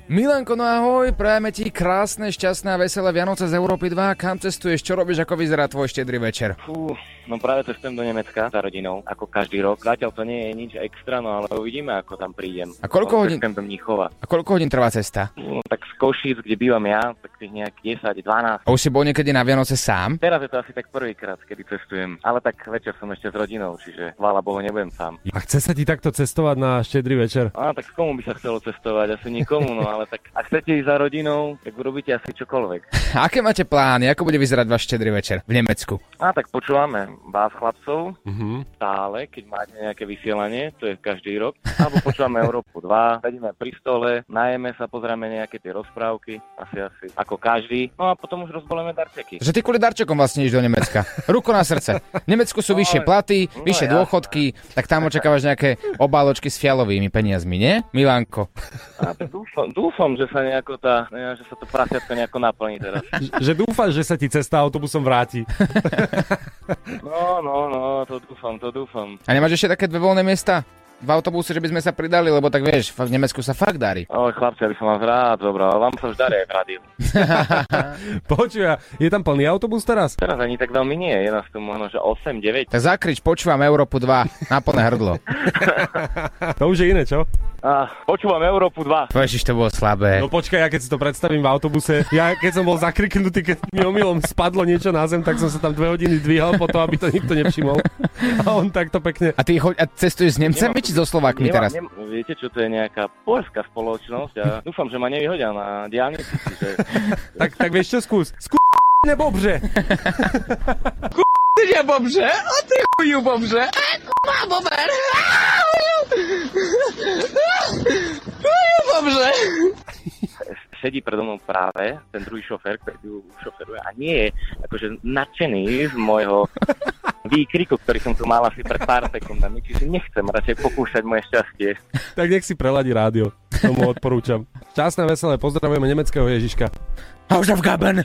Milanko, no ahoj, prajeme ti krásne, šťastné a veselé Vianoce z Európy 2. Kam cestuješ? Čo robíš? Ako vyzerá tvoj štedrý večer? Fú, no práve cestujem do Nemecka za rodinou, ako každý rok. Zatiaľ to nie je nič extra, no ale uvidíme, ako tam prídem. A koľko No, hodín- do Mníchova. A koľko hodín trvá cesta? No, tak z Košíc, kde bývam ja, tak tých nejak 10, 12. A už si bol niekedy na Vianoce sám? Teraz je to asi tak prvýkrát, kedy cestujem. Ale tak večer som ešte s rodinou, čiže chvála Bohu, nebudem sám. A chce sa ti takto cestovať na štedrý večer? A tak komu by sa chcelo cestovať? Asi nikomu, no ale tak ak chcete ísť za rodinou, tak urobíte asi čokoľvek. (laughs) Aké máte plány? Ako bude vyzerať váš štedrý večer v Nemecku? A tak počúvame vás chlapcov Mhm. stále, keď máte nejaké vysielanie, to je každý rok. Alebo počúvame (laughs) Európu 2, sedíme pri stole, najeme sa, pozrieme nejaké tie rozprávky, asi asi ako každý. No a potom už rozboleme darčeky. Že ty kvôli darčekom vlastne ideš do Nemecka. Ruko na srdce. V Nemecku sú vyššie platy, no vyššie jasné. dôchodky, tak tam očakávaš nejaké obáločky s fialovými peniazmi, nie? Milánko. A tak dúfam, dúfam, že sa nejako tá, neviem, že sa to prasiatko nejako naplní teraz. Že dúfaš, že sa ti cesta autobusom vráti. (laughs) No, no, no, to dúfam, to dúfam. A nemáš ešte také dve voľné miesta? V autobuse, že by sme sa pridali, lebo tak vieš, v Nemecku sa fakt darí. Ale chlapci, ja by som vás rád zobral, vám sa už darí aj v rádiu. (laughs) Počuj, je tam plný autobus teraz? Teraz ani tak veľmi nie, je nás tu možno, že 8, 9. Tak zakrič, počúvam Európu 2 na plné hrdlo. (laughs) To už je iné, čo? A, počúvam Európu 2. Ježiš, to bolo slabé. No počkaj, ja keď si to predstavím v autobuse, ja keď som bol zakriknutý, keď mi omylom spadlo niečo na zem, tak som sa tam dve hodiny dvíhal po to, aby to nikto nevšimol. A on takto pekne. A ty choď, a cestuješ s Nemcami Nemám- či so Slovákmi Nemá- teraz? nem- viete, čo to je nejaká poľská spoločnosť a dúfam, že ma nevyhodia na diálnici. Čiže... Tak, tak vieš čo, skús. Skús nebobře. (laughs) Ty je bobře, a ty chuju bobře. Má bober. Chuju bobře. sedí predo mnou práve ten druhý šofér, ktorý tu šoferuje a nie je akože nadšený z môjho výkriku, ktorý som tu mal asi pred pár sekundami, čiže nechcem radšej pokúšať moje šťastie. Tak nech si preladí rádio. Tomu odporúčam. Šťastné, veselé, pozdravujeme nemeckého Ježiška. Hausaufgaben.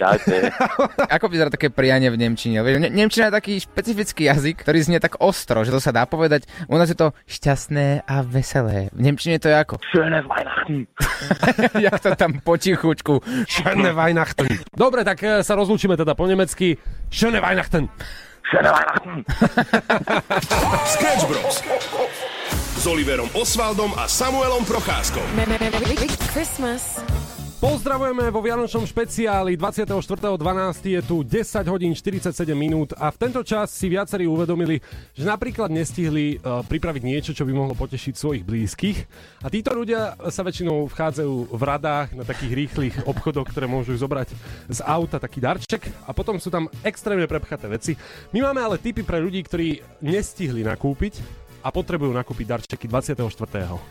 (laughs) Ako vyzerá také prianie v Nemčine? Ne- Nemčina je taký špecifický jazyk, ktorý znie tak ostro, že to sa dá povedať. U nás je to šťastné a veselé. V Nemčine to je ako? Schöne Weihnachten. (laughs) Jak to tam potichučku. Schöne Weihnachten. Dobre, tak e, sa rozlúčime teda po nemecky. Schöne Weihnachten. Schöne Weihnachten. (laughs) Sketch Bros. S Oliverom Osvaldom a Samuelom Procházkou. Christmas. Pozdravujeme vo Vianočnom špeciáli 24.12. je tu 10 hodín 47 minút a v tento čas si viacerí uvedomili, že napríklad nestihli uh, pripraviť niečo, čo by mohlo potešiť svojich blízkych. A títo ľudia sa väčšinou vchádzajú v radách na takých rýchlych obchodoch, ktoré môžu zobrať z auta taký darček a potom sú tam extrémne prepchaté veci. My máme ale tipy pre ľudí, ktorí nestihli nakúpiť a potrebujú nakúpiť darčeky 24.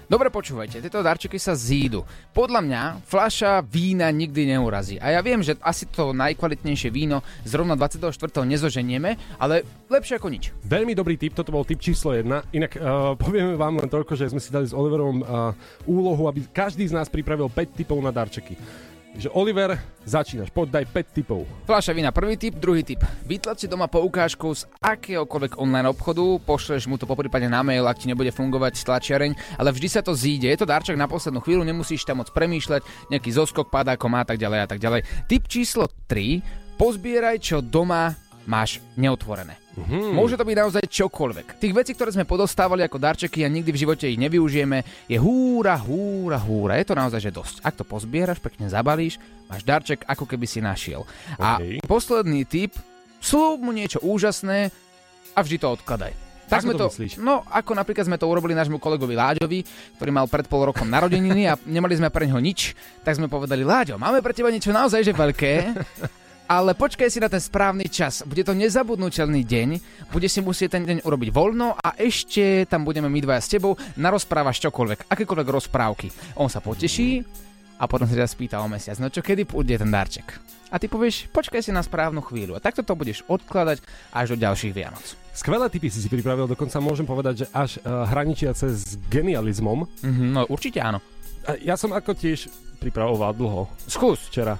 Dobre počúvajte, tieto darčeky sa zídu. Podľa mňa fľaša vína nikdy neurazí. A ja viem, že asi to najkvalitnejšie víno zrovna 24. nezoženieme, ale lepšie ako nič. Veľmi dobrý tip, toto bol tip číslo 1. Inak uh, povieme vám len toľko, že sme si dali s Oliverom uh, úlohu, aby každý z nás pripravil 5 typov na darčeky. Že Oliver, začínaš, poď daj 5 typov. Fľaša vína, prvý typ, druhý typ. Vytlač si doma poukážku z akéhokoľvek online obchodu, pošleš mu to poprípade na mail, ak ti nebude fungovať tlačiareň, ale vždy sa to zíde. Je to darček na poslednú chvíľu, nemusíš tam moc premýšľať, nejaký zoskok padákom a tak ďalej a tak ďalej. Typ číslo 3, pozbieraj, čo doma máš neotvorené. Hmm. Môže to byť naozaj čokoľvek. Tých vecí, ktoré sme podostávali ako darčeky a nikdy v živote ich nevyužijeme, je húra, húra, húra. Je to naozaj že dosť. Ak to pozbieraš, pekne zabalíš, máš darček, ako keby si našiel. A posledný tip, slúb mu niečo úžasné a vždy to odkladaj. Tak Ako sme to to, myslíš? no ako napríklad sme to urobili nášmu kolegovi Láďovi, ktorý mal pred pol rokom narodeniny a nemali sme pre neho nič, tak sme povedali, Láďo, máme pre teba niečo naozaj že veľké, (laughs) ale počkaj si na ten správny čas. Bude to nezabudnutelný deň, bude si musieť ten deň urobiť voľno a ešte tam budeme my dvaja s tebou, narozprávaš čokoľvek, akékoľvek rozprávky. On sa poteší a potom sa ťa spýta o mesiac, no čo, kedy pôjde ten darček? A ty povieš, počkaj si na správnu chvíľu. A takto to budeš odkladať až do ďalších Vianoc. Skvelé typy si si pripravil, dokonca môžem povedať, že až uh, hraničiace s genializmom. Mm-hmm, no určite áno. A ja som ako tiež pripravoval dlho. Skús. Včera.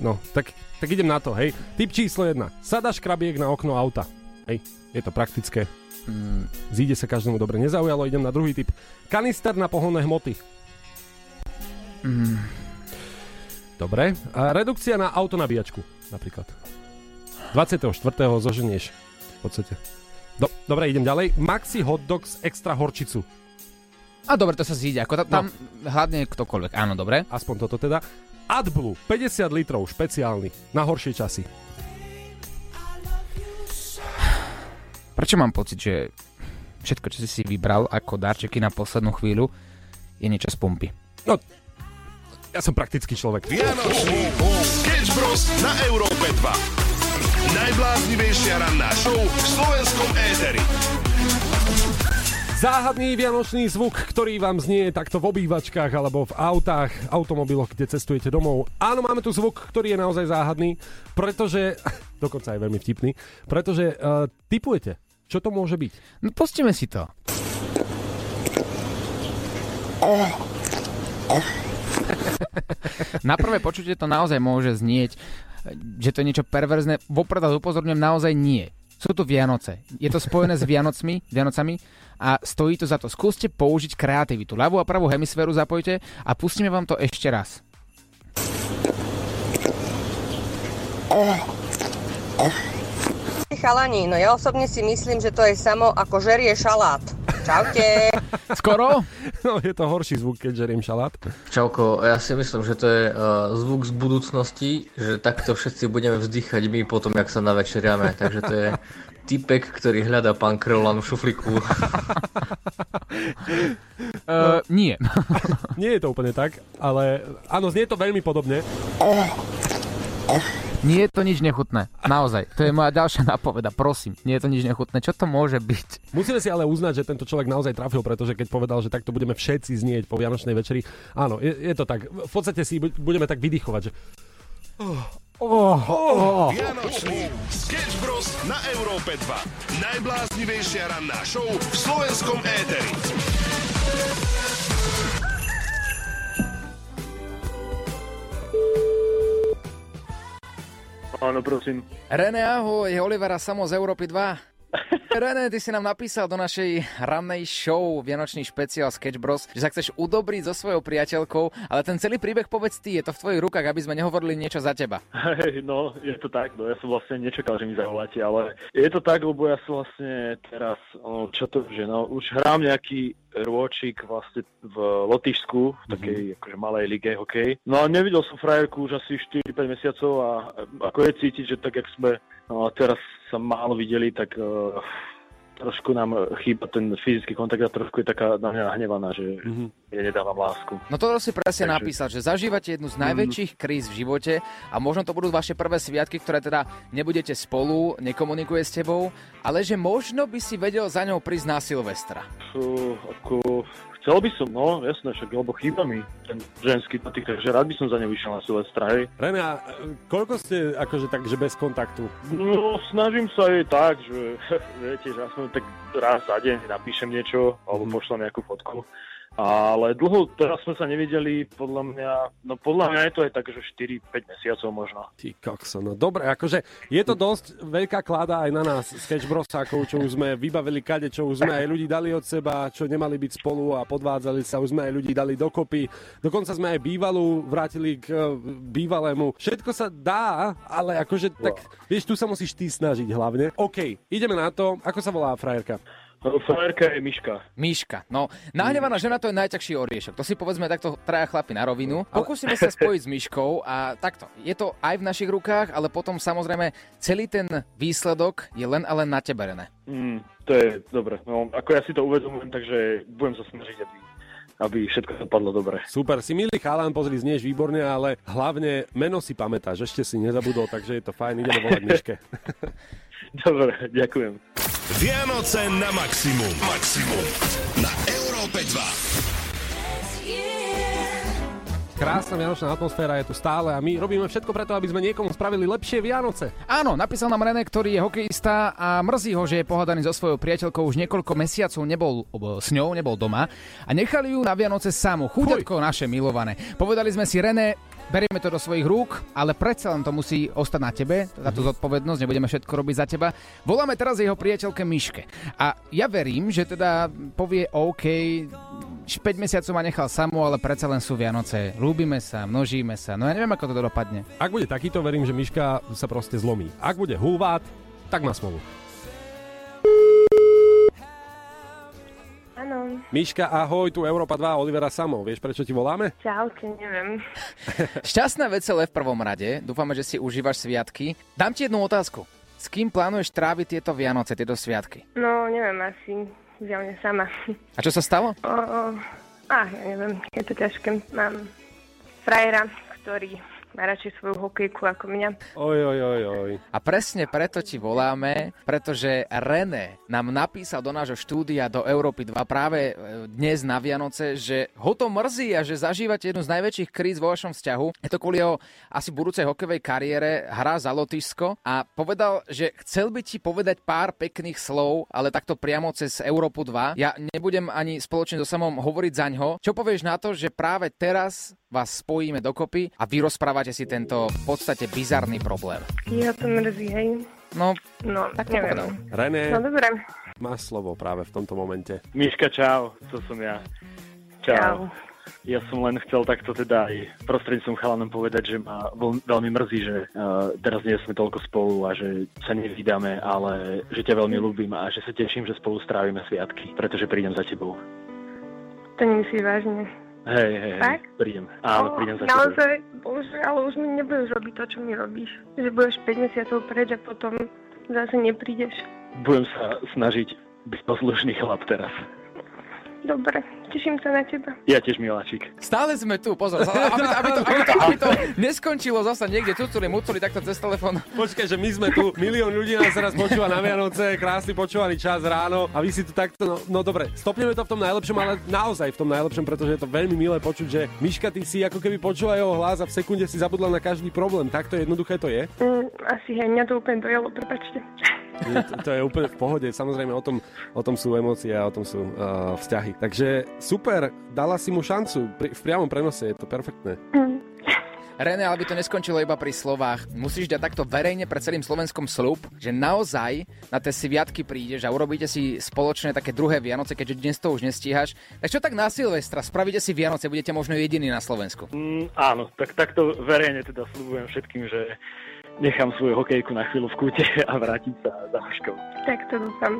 No, tak, tak idem na to, hej. Typ číslo 1. Sadaš krabiek na okno auta. Hej, je to praktické. Mm. Zíde sa každému dobre nezaujalo, idem na druhý typ. Kanister na pohonné hmoty. Mm. Dobre. A redukcia na autonabíjačku, napríklad. 24. zoženieš. V podstate. Do, dobre, idem ďalej. Maxi hot dog s extra horčicu. A dobre, to sa zíde. Ako ta, tam hľadne ktokoľvek. Áno, dobre. Aspoň toto teda. AdBlue, 50 litrov, špeciálny, na horšie časy. Prečo mám pocit, že všetko, čo si si vybral ako darčeky na poslednú chvíľu, je niečo z pumpy? No, ja som praktický človek. Vianočný Sketch Bros. na Európe 2. Najbláznivejšia ranná show v slovenskom éteri. Záhadný vianočný zvuk, ktorý vám znie takto v obývačkách alebo v autách, automobiloch, kde cestujete domov. Áno, máme tu zvuk, ktorý je naozaj záhadný, pretože, (laughs) dokonca aj veľmi vtipný, pretože uh, typujete, čo to môže byť. No pustíme si to. (laughs) Na prvé počutie to naozaj môže znieť, že to je niečo perverzné. Vopred vás upozorňujem, naozaj nie. Sú tu Vianoce. Je to spojené s Vianocmi, Vianocami a stojí to za to. Skúste použiť kreativitu. Ľavú a pravú hemisféru zapojte a pustíme vám to ešte raz. Chalani, no ja osobne si myslím, že to je samo ako žerie šalát. Čaute. (laughs) Skoro? No, je to horší zvuk, keď žeriem šalát. Čauko, ja si myslím, že to je uh, zvuk z budúcnosti, že takto všetci budeme vzdychať my potom, jak sa navečeriame. Takže to je typek, ktorý hľadá pán Kreolan v šuflíku. Uh, (laughs) nie. Nie je to úplne tak, ale áno, znie to veľmi podobne. Nie je to nič nechutné. Naozaj. To je moja ďalšia napoveda. Prosím, nie je to nič nechutné. Čo to môže byť? Musíme si ale uznať, že tento človek naozaj trafil, pretože keď povedal, že takto budeme všetci znieť po Vianočnej večeri, áno, je, je to tak. V podstate si bu- budeme tak vydychovať, že... Oh, oh, oh. Vianočný Sketch Bros. na Európe 2. Najbláznivejšia ranná show v slovenskom éteri. Áno, prosím. René, ahoj, Olivera Samo z Európy 2. (laughs) René, ty si nám napísal do našej rannej show Vianočný špeciál Sketch Bros, že sa chceš udobriť so svojou priateľkou, ale ten celý príbeh povedz ty, je to v tvojich rukách, aby sme nehovorili niečo za teba. Hej, no, je to tak, no, ja som vlastne nečakal, že mi zavoláte, ale je to tak, lebo ja som vlastne teraz, no, čo to, že no, už hrám nejaký rôčik vlastne v Lotyšsku, v takej mm-hmm. akože malej lige hokej. No a nevidel som frajerku už asi 4-5 mesiacov a ako je cítiť, že tak, jak sme no, teraz sa málo videli, tak uh, trošku nám chýba ten fyzický kontakt a trošku je taká na mňa nahnevaná, že mm-hmm. ja nedávam lásku. No to si presne Takže- napísal, že zažívate jednu z najväčších kríz v živote a možno to budú vaše prvé sviatky, ktoré teda nebudete spolu, nekomunikuje s tebou, ale že možno by si vedel za ňou prísť na Silvestra. Fú, ako, chcel by som, no jasné, však, lebo chýba mi ten ženský dotyk, takže rád by som za ňou vyšiel na Silvestra, hej. René, a e, koľko ste akože tak, že bez kontaktu? No, snažím sa aj tak, že (laughs) viete, že aspoň tak raz za deň napíšem niečo, alebo Mhm. pošlem nejakú fotku. Ale dlho teraz sme sa nevideli, podľa mňa, no podľa mňa je to aj tak, že 4-5 mesiacov možno. Ty kokso, no dobre, akože je to dosť veľká klada aj na nás, sketch brosákov, čo už sme vybavili kade, čo už sme aj ľudí dali od seba, čo nemali byť spolu a podvádzali sa, už sme aj ľudí dali dokopy. Dokonca sme aj bývalú vrátili k e, bývalému. Všetko sa dá, ale akože tak, vieš, tu sa musíš ty snažiť hlavne. OK, ideme na to. Ako sa volá frajerka? Frajerka je Miška. Miška. No, nahnevaná žena to je najťažší oriešok. To si povedzme takto traja chlapi na rovinu. Pokúsime sa spojiť s Miškou a takto. Je to aj v našich rukách, ale potom samozrejme celý ten výsledok je len a len na tebe, René. Mm, to je dobre. No, ako ja si to uvedomujem, takže budem sa snažiť, aby, aby všetko dopadlo dobre. Super, si milý chalan, pozri, znieš výborne, ale hlavne meno si pamätáš, ešte si nezabudol, takže je to fajn, ideme volať Miške. (laughs) Dobre, ďakujem. Vianoce na maximum. Maximum. Na Európe 2. Krásna vianočná atmosféra je tu stále a my robíme všetko preto, aby sme niekomu spravili lepšie Vianoce. Áno, napísal nám René, ktorý je hokejista a mrzí ho, že je pohadaný so svojou priateľkou už niekoľko mesiacov nebol ob- s ňou, nebol doma a nechali ju na Vianoce samu. Chuďatko naše milované. Povedali sme si, René, berieme to do svojich rúk, ale predsa len to musí ostať na tebe, táto zodpovednosť, nebudeme všetko robiť za teba. Voláme teraz jeho priateľke Miške. A ja verím, že teda povie OK, 5 mesiacov ma nechal samú, ale predsa len sú Vianoce. Lúbime sa, množíme sa. No ja neviem, ako to dopadne. Ak bude takýto, verím, že Miška sa proste zlomí. Ak bude hulvát, tak má smolu. Áno, Miška, ahoj, tu Európa 2, Olivera Samo. Vieš, prečo ti voláme? čaute, neviem. (laughs) Šťastné veselé v prvom rade. Dúfame, že si užívaš sviatky. Dám ti jednu otázku. S kým plánuješ tráviť tieto Vianoce, tieto sviatky? No, neviem, asi zjavne sama. A čo sa stalo? O, o, a, ja neviem, je to ťažké. Mám frajera, ktorý má radšej svoju hokejku ako mňa. Oj, oj, oj, oj. A presne preto ti voláme, pretože René nám napísal do nášho štúdia do Európy 2 práve e, dnes na Vianoce, že ho to mrzí a že zažívate jednu z najväčších kríz vo vašom vzťahu. Je to kvôli jeho asi budúcej hokejovej kariére, hrá za Lotyšsko a povedal, že chcel by ti povedať pár pekných slov, ale takto priamo cez Európu 2. Ja nebudem ani spoločne so samom hovoriť za ňo. Čo povieš na to, že práve teraz vás spojíme dokopy a vy rozprávate si tento v podstate bizarný problém. Ja to mrzí, hej. No, no tak to neviem. povedal. René, No dobre, máš slovo práve v tomto momente. Miška, čau, to som ja. Čau. Ja som len chcel takto teda aj prostredníctvom chalanom povedať, že ma veľ, veľmi mrzí, že uh, teraz nie sme toľko spolu a že sa nevydáme, ale že ťa veľmi ľúbim a že sa teším, že spolu strávime sviatky, pretože prídem za tebou. to nemyslíš vážne. Hej, hej, Tak? prídem. Áno, prídem za. Naozaj, bože, ale už mi nebudeš robiť to, čo mi robíš. Že budeš 5 mesiacov preč a potom zase neprídeš. Budem sa snažiť byť poslušný chlap teraz. Dobre, teším sa na teba. Ja tiež, miláčik. Stále sme tu, pozor, aby aby to, aby to, aby to neskončilo zasa niekde cuculi, muculi takto cez telefón. Počkaj, že my sme tu, milión ľudí nás teraz počúva na Vianoce, krásny počúvaný čas ráno a vy si tu takto, no, no dobre, stopneme to v tom najlepšom, ale naozaj v tom najlepšom, pretože je to veľmi milé počuť, že Miška, ty si ako keby počúva jeho hlas a v sekunde si zabudla na každý problém. Takto jednoduché to je. Mm, asi hej, mňa to úplne dojelo, prepačte. Je- To, to je úplne v pohode. Samozrejme, o tom, o tom sú emócie a o tom sú uh, vzťahy. Takže super, dala si mu šancu. Pri, v priamom prenose je to perfektné. René, ale by to neskončilo iba pri slovách. Musíš dať takto verejne pred celým Slovenskom slub, že naozaj na tie sviatky prídeš a urobíte si spoločné také druhé Vianoce, keďže dnes to už nestíhaš. Tak čo tak na Silvestra? Spravíte si Vianoce, budete možno jediní na Slovensku. Mm, áno, tak takto verejne teda slúbujem všetkým, že nechám svoju hokejku na chvíľu v kúte (laughs) a vrátim sa za Haškou. Tak to dúfam.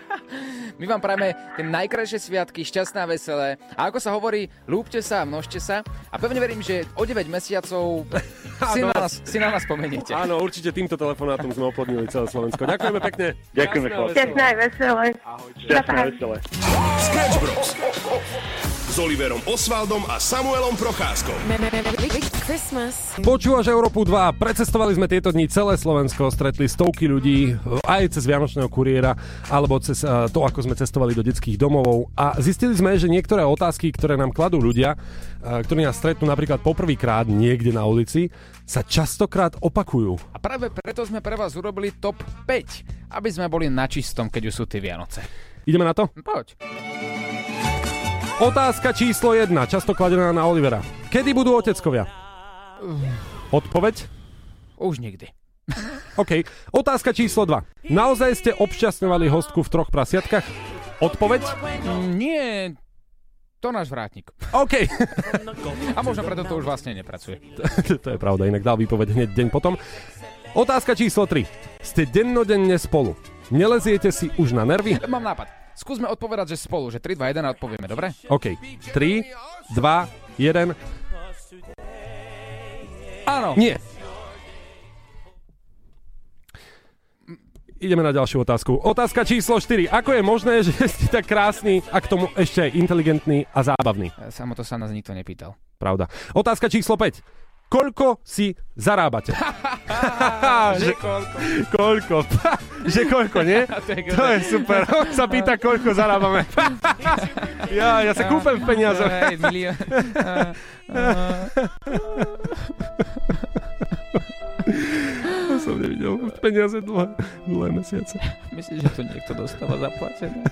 (laughs) My vám prajeme tie najkrajšie sviatky, šťastné a veselé. A ako sa hovorí, lúbte sa a množte sa. A pevne verím, že o 9 mesiacov (laughs) si na nás, si na nás spomeniete. Áno, určite týmto telefonátom sme oplodnili celé Slovensko. Ďakujeme pekne. Ďakujeme, chlapci. Šťastné veselé. Šťastné a veselé. Bros. S Oliverom Osvaldom a Samuelom Procházkou. Christmas. Počúvaš Európu 2, precestovali sme tieto dni celé Slovensko, stretli stovky ľudí aj cez Vianočného kuriéra, alebo cez eh, to, ako sme cestovali do detských domovov a zistili sme, že niektoré otázky, ktoré nám kladú ľudia, eh, ktorí nás stretnú napríklad poprvýkrát niekde na ulici, sa častokrát opakujú. A práve preto sme pre vás urobili top 5, aby sme boli na čistom, keď už sú tie Vianoce. Ideme na to? Poď. Otázka číslo 1, často kladená na Olivera. Kedy budú oteckovia? Odpoveď? Už nikdy. OK. Otázka číslo 2. Naozaj ste obšťastňovali hostku v troch prasiatkách? Odpoveď? Mm, nie, to náš vrátnik. OK. A možno preto to už vlastne nepracuje. (laughs) to je pravda, inak dal výpoveď hneď deň potom. Otázka číslo 3. Ste dennodenne spolu. Neleziete si už na nervy? Mám nápad. Skúsme odpovedať, že spolu, že 3, 2, 1 a odpovieme, dobre? OK. 3, 2, 1. Áno. Nie. Ideme na ďalšiu otázku. Otázka číslo 4. Ako je možné, že (laughs) ste tak krásny a k tomu ešte aj inteligentný a zábavný? Samo to sa nás nikto nepýtal. Pravda. Otázka číslo 5. Koľko si zarábate? (laughs) Že koľko? Koľko? že koľko, nie? (laughs) To je To je super. On sa pýta, koľko zarábame. (laughs) ja, ja sa kúpem v peniazoch. Hej, milión. To som nevidel peniaze dlhé, dlhé mesiace. Myslíš, že to niekto dostáva zaplatené?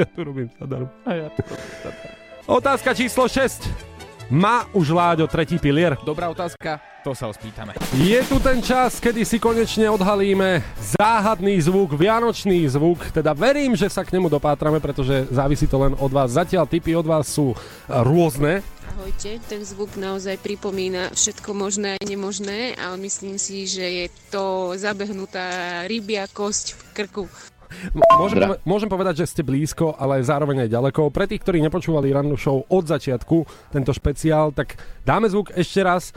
ja tu robím zadarmo. A ja to robím zadarmo. Otázka číslo 6. Má už Láďo tretí pilier? Dobrá otázka, to sa ho spýtame. Je tu ten čas, kedy si konečne odhalíme záhadný zvuk, vianočný zvuk, teda verím, že sa k nemu dopátrame, pretože závisí to len od vás. Zatiaľ typy od vás sú rôzne. Ahojte, ten zvuk naozaj pripomína všetko možné a nemožné, ale myslím si, že je to zabehnutá rybia kosť v krku. Môžem, pove- môžem povedať, že ste blízko, ale zároveň aj ďaleko. Pre tých, ktorí nepočúvali rannú show od začiatku, tento špeciál, tak dáme zvuk ešte raz.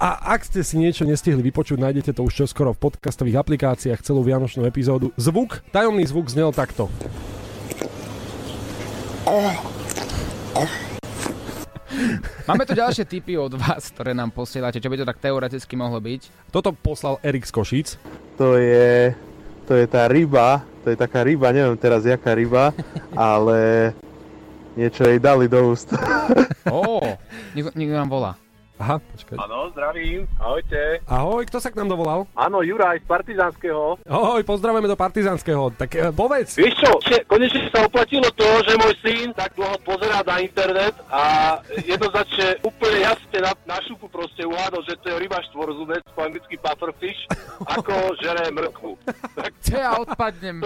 A ak ste si niečo nestihli vypočuť, nájdete to už čoskoro v podcastových aplikáciách, celú vianočnú epizódu. Zvuk, tajomný zvuk znel takto. Máme tu ďalšie tipy od vás, ktoré nám posielate, čo by to tak teoreticky mohlo byť. Toto poslal Erik z Košíc. To je, to je tá ryba, to je taká ryba, neviem teraz jaká ryba, (laughs) ale niečo jej dali do úst. Ó, niekto, niekto nám volá. Aha, počkaj. Áno, zdravím, ahojte. Ahoj, kto sa k nám dovolal? Áno, Juraj z Partizánskeho. Ahoj, pozdravujeme do Partizánskeho. Tak e, povedz. Vieš čo, konečne sa oplatilo to, že môj syn tak dlho pozerá na internet a jednoznačne úplne jasne na, na šupu proste uhádol, že to je ryba štvorzubec, po anglicky pufferfish, ako žere mrkvu. Tak ja odpadnem.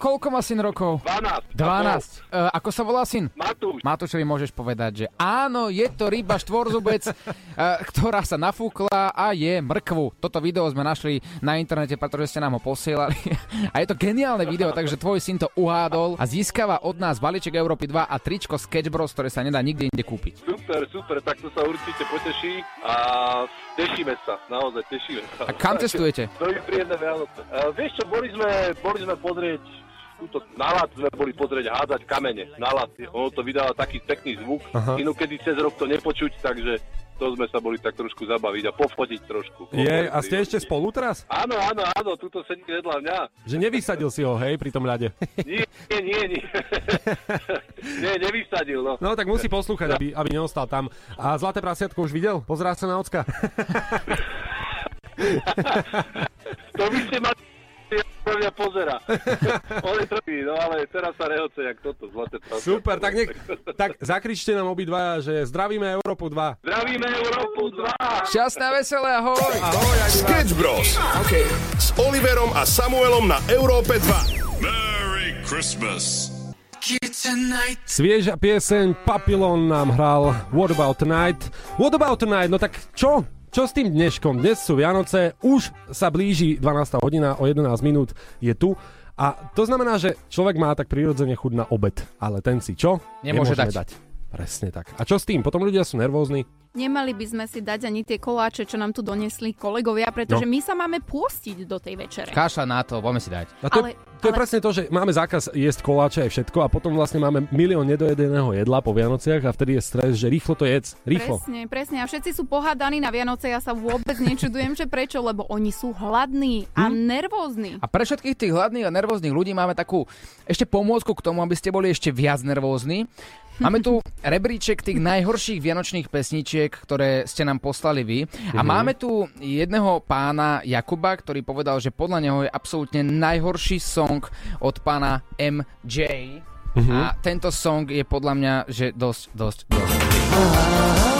Koľko má syn rokov? 12. 12. Uh, ako sa volá syn? Matúš. Matúšovi môžeš povedať, že áno, je to ryba štvorzubec, ktorá sa nafúkla a je mrkvu. Toto video sme našli na internete, pretože ste nám ho posielali. (laughs) a je to geniálne video, takže tvoj syn to uhádol a získava od nás balíček Európy 2 a tričko Sketch Bros, ktoré sa nedá nikde inde kúpiť. Super, super, tak to sa určite poteší a tešíme sa, naozaj tešíme sa. A kam cestujete? Veľmi príjemné Vianoce. Uh, vieš čo, boli sme, boli sme pozrieť túto na lat sme boli pozrieť hádať kamene. Na lat. Ono to vydáva taký pekný zvuk. Aha. Inokedy cez rok to nepočuť, takže to sme sa boli tak trošku zabaviť a pofodiť trošku. Je, a ste ešte spolu teraz? Áno, áno, áno, tuto sedí vedľa mňa. Že nevysadil si ho, hej, pri tom ľade. Nie, nie, nie, nie. (laughs) nie, nevysadil, no. No tak musí poslúchať, aby, aby neostal tam. A Zlaté prasiatko už videl? Pozrá sa na ocka. (laughs) (laughs) To by ste mali mňa pozera. (laughs) On je trpí, no ale teraz sa rehoce, jak toto zlaté prasiatko. Super, tak, nech, (laughs) tak zakričte nám obidvaja, že zdravíme Európu 2. Zdravíme Európu 2! Šťastné, veselé, ahoj! Ahoj, Sketch Bros. S Oliverom a Samuelom na Európe 2. Merry Christmas. Svieža pieseň Papillon nám hral What About Tonight. What About Tonight? No tak čo? Čo s tým dneškom? Dnes sú Vianoce, už sa blíži 12. hodina, o 11 minút je tu. A to znamená, že človek má tak prirodzene chuť na obed, ale ten si čo? Nemôže Nemôžeme dať. Presne tak. A čo s tým? Potom ľudia sú nervózni. Nemali by sme si dať ani tie koláče, čo nám tu donesli kolegovia, pretože No. my sa máme pôstiť do tej večere. Kaša na to, poďme si dať. A to, Ale- ale, to je ale- presne to, že máme zákaz jesť koláče aj všetko a potom vlastne máme milión nedojedeného jedla po Vianociach a vtedy je stres, že rýchlo to jedz. Rýchlo. Presne, presne. A všetci sú pohádaní na Vianoce. Ja sa vôbec nečudujem, že prečo, lebo oni sú hladní a nervózni. A pre všetkých tých hladných a nervóznych ľudí máme takú ešte pomôcku k tomu, aby ste boli ešte viac nervózni. Máme tu rebríček tých najhorších vianočných pesničiek, ktoré ste nám poslali vy. A Mhm. máme tu jedného pána Jakuba, ktorý povedal, že podľa neho je absolútne najhorší song od pána MJ. Mhm. a tento song je podľa mňa, že dosť, dosť, dosť.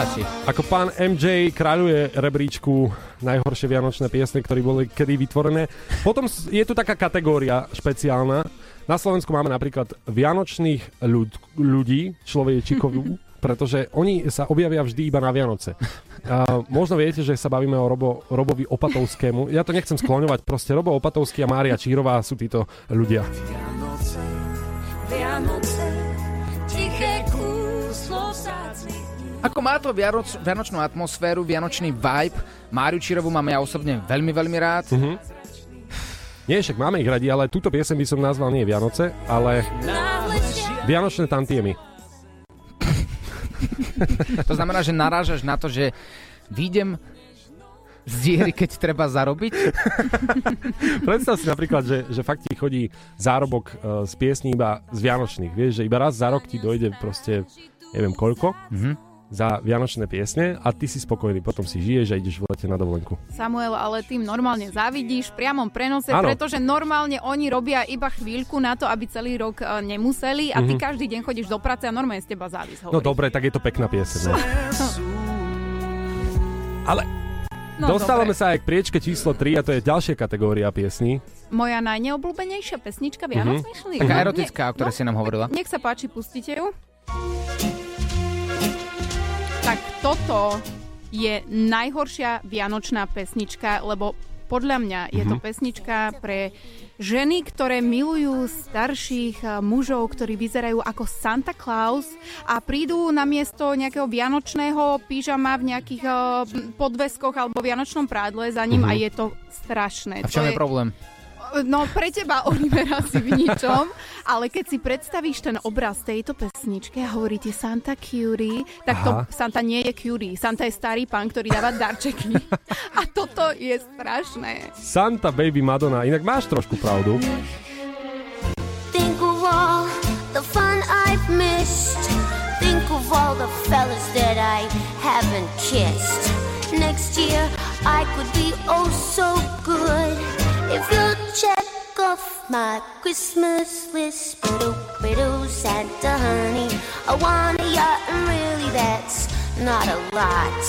Stačí. Ako pán MJ kráľuje rebríčku najhoršie vianočné piesne, ktoré boli kedy vytvorené. Potom je tu taká kategória špeciálna. Na Slovensku máme napríklad vianočných ľud, ľudí, človečikovú, (laughs) pretože oni sa objavia vždy iba na Vianoce. A možno viete, že sa bavíme o Robo, Robovi Opatovskému. Ja to nechcem skloňovať, proste Robo Opatovský a Mária Čírová sú títo ľudia. Vianoce, Vianoce, Ako má to vianoc, vianočnú atmosféru, vianočný vibe, Máriu Čirovu mám ja osobne veľmi, veľmi rád. Mhm. Nie, však máme ich radi, ale túto piesem by som nazval nie Vianoce, ale Vianočné tantiemy. (laughs) To znamená, že narážaš na to, že výjdem z diery, keď treba zarobiť? (laughs) Predstav si napríklad, že, že fakt ti chodí zárobok uh, z piesní iba z Vianočných. Vieš, že iba raz za rok ti dojde proste, neviem koľko, Mhm. Za Vianočné piesne a ty si spokojný, potom si žiješ a ideš v lete na dovolenku. Samuel, ale tým normálne závidíš v priamom prenose, Áno. pretože normálne oni robia iba chvíľku na to, aby celý rok e, nemuseli a ty Mhm. každý deň chodíš do práce a normálne z teba závis No dobre, tak je to pekná pieseň. No. Ale No, dostávame dobre. sa aj k priečke číslo 3 a to je ďalšia kategória piesní. Moja najneobľúbenejšia pesnička Vianoc Mhm. myšliek. Taká No, erotická, o ktorej si nám hovorila. Nech sa páči, pustite ju. Tak toto je najhoršia vianočná pesnička, lebo podľa mňa je to Mhm. pesnička pre ženy, ktoré milujú starších a, mužov, ktorí vyzerajú ako Santa Claus a prídu na miesto nejakého vianočného pyžama v nejakých a, podveskoch alebo vianočnom prádle za ním Mhm. a je to strašné. A v čom to je problém? No pre teba, Oliver, asi v ničom, ale keď si predstavíš ten obraz tejto pesničky a hovoríte Santa Curie, tak to Aha. Santa nie je Curie. Santa je starý pán, ktorý dáva darčeky. (laughs) A toto je strašné. Santa Baby Madonna, inak máš trošku pravdu. Think of all the fun I've missed. Think of all the fellas that I haven't kissed. Next year I could be oh so good if you check off my Christmas list. Biddle, biddle, Santa honey, I want a yacht and really that's not a lot.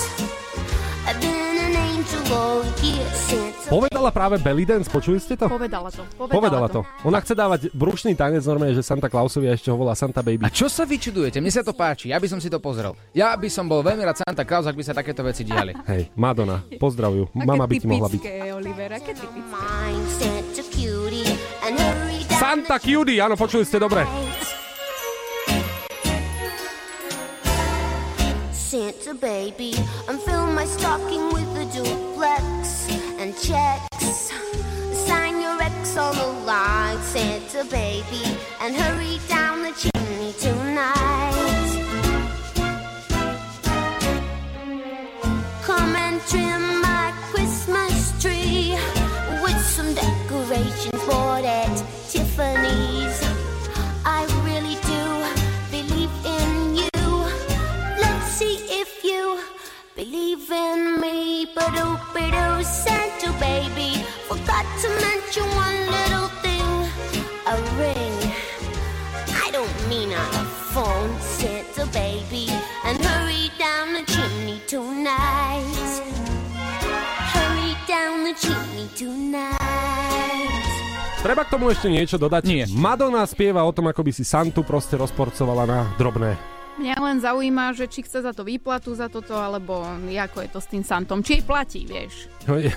I've been an angel all year, Santa. Povedala práve Belly Dance, počuli ste to? Povedala to. Povedala, Povedala to. Ona chce dávať brušný tanec normálne, že Santa Clausovi a ešte ho volá Santa Baby. A čo sa vyčudujete? Mne sa to páči, ja by som si to pozrel. Ja by som bol veľmi rád Santa Claus, ak by sa takéto veci diali. Hej, Madonna, pozdravujú. Mama by ti mohla byť. Oliver, aké typické. Santa cutie and hurry down Santa Cutie, áno, dobre. Santa baby, and fill my stocking with a duplex and checks. Sign your ex on the line, Santa baby, and hurry down the chimney tonight. Tiffany's. I really do believe in you. Let's see if you believe in me. But oh, but oh, Santa baby, forgot to mention one little thing a ring. I don't mean a phone, Santa baby, Treba k tomu ešte niečo dodať? Nie. Madonna spieva o tom, ako by si Santu proste rozporcovala na drobné. Mňa len zaujíma, že či chce za to výplatu za toto, alebo ako je to s tým Santom. Či jej platí, vieš. No, je-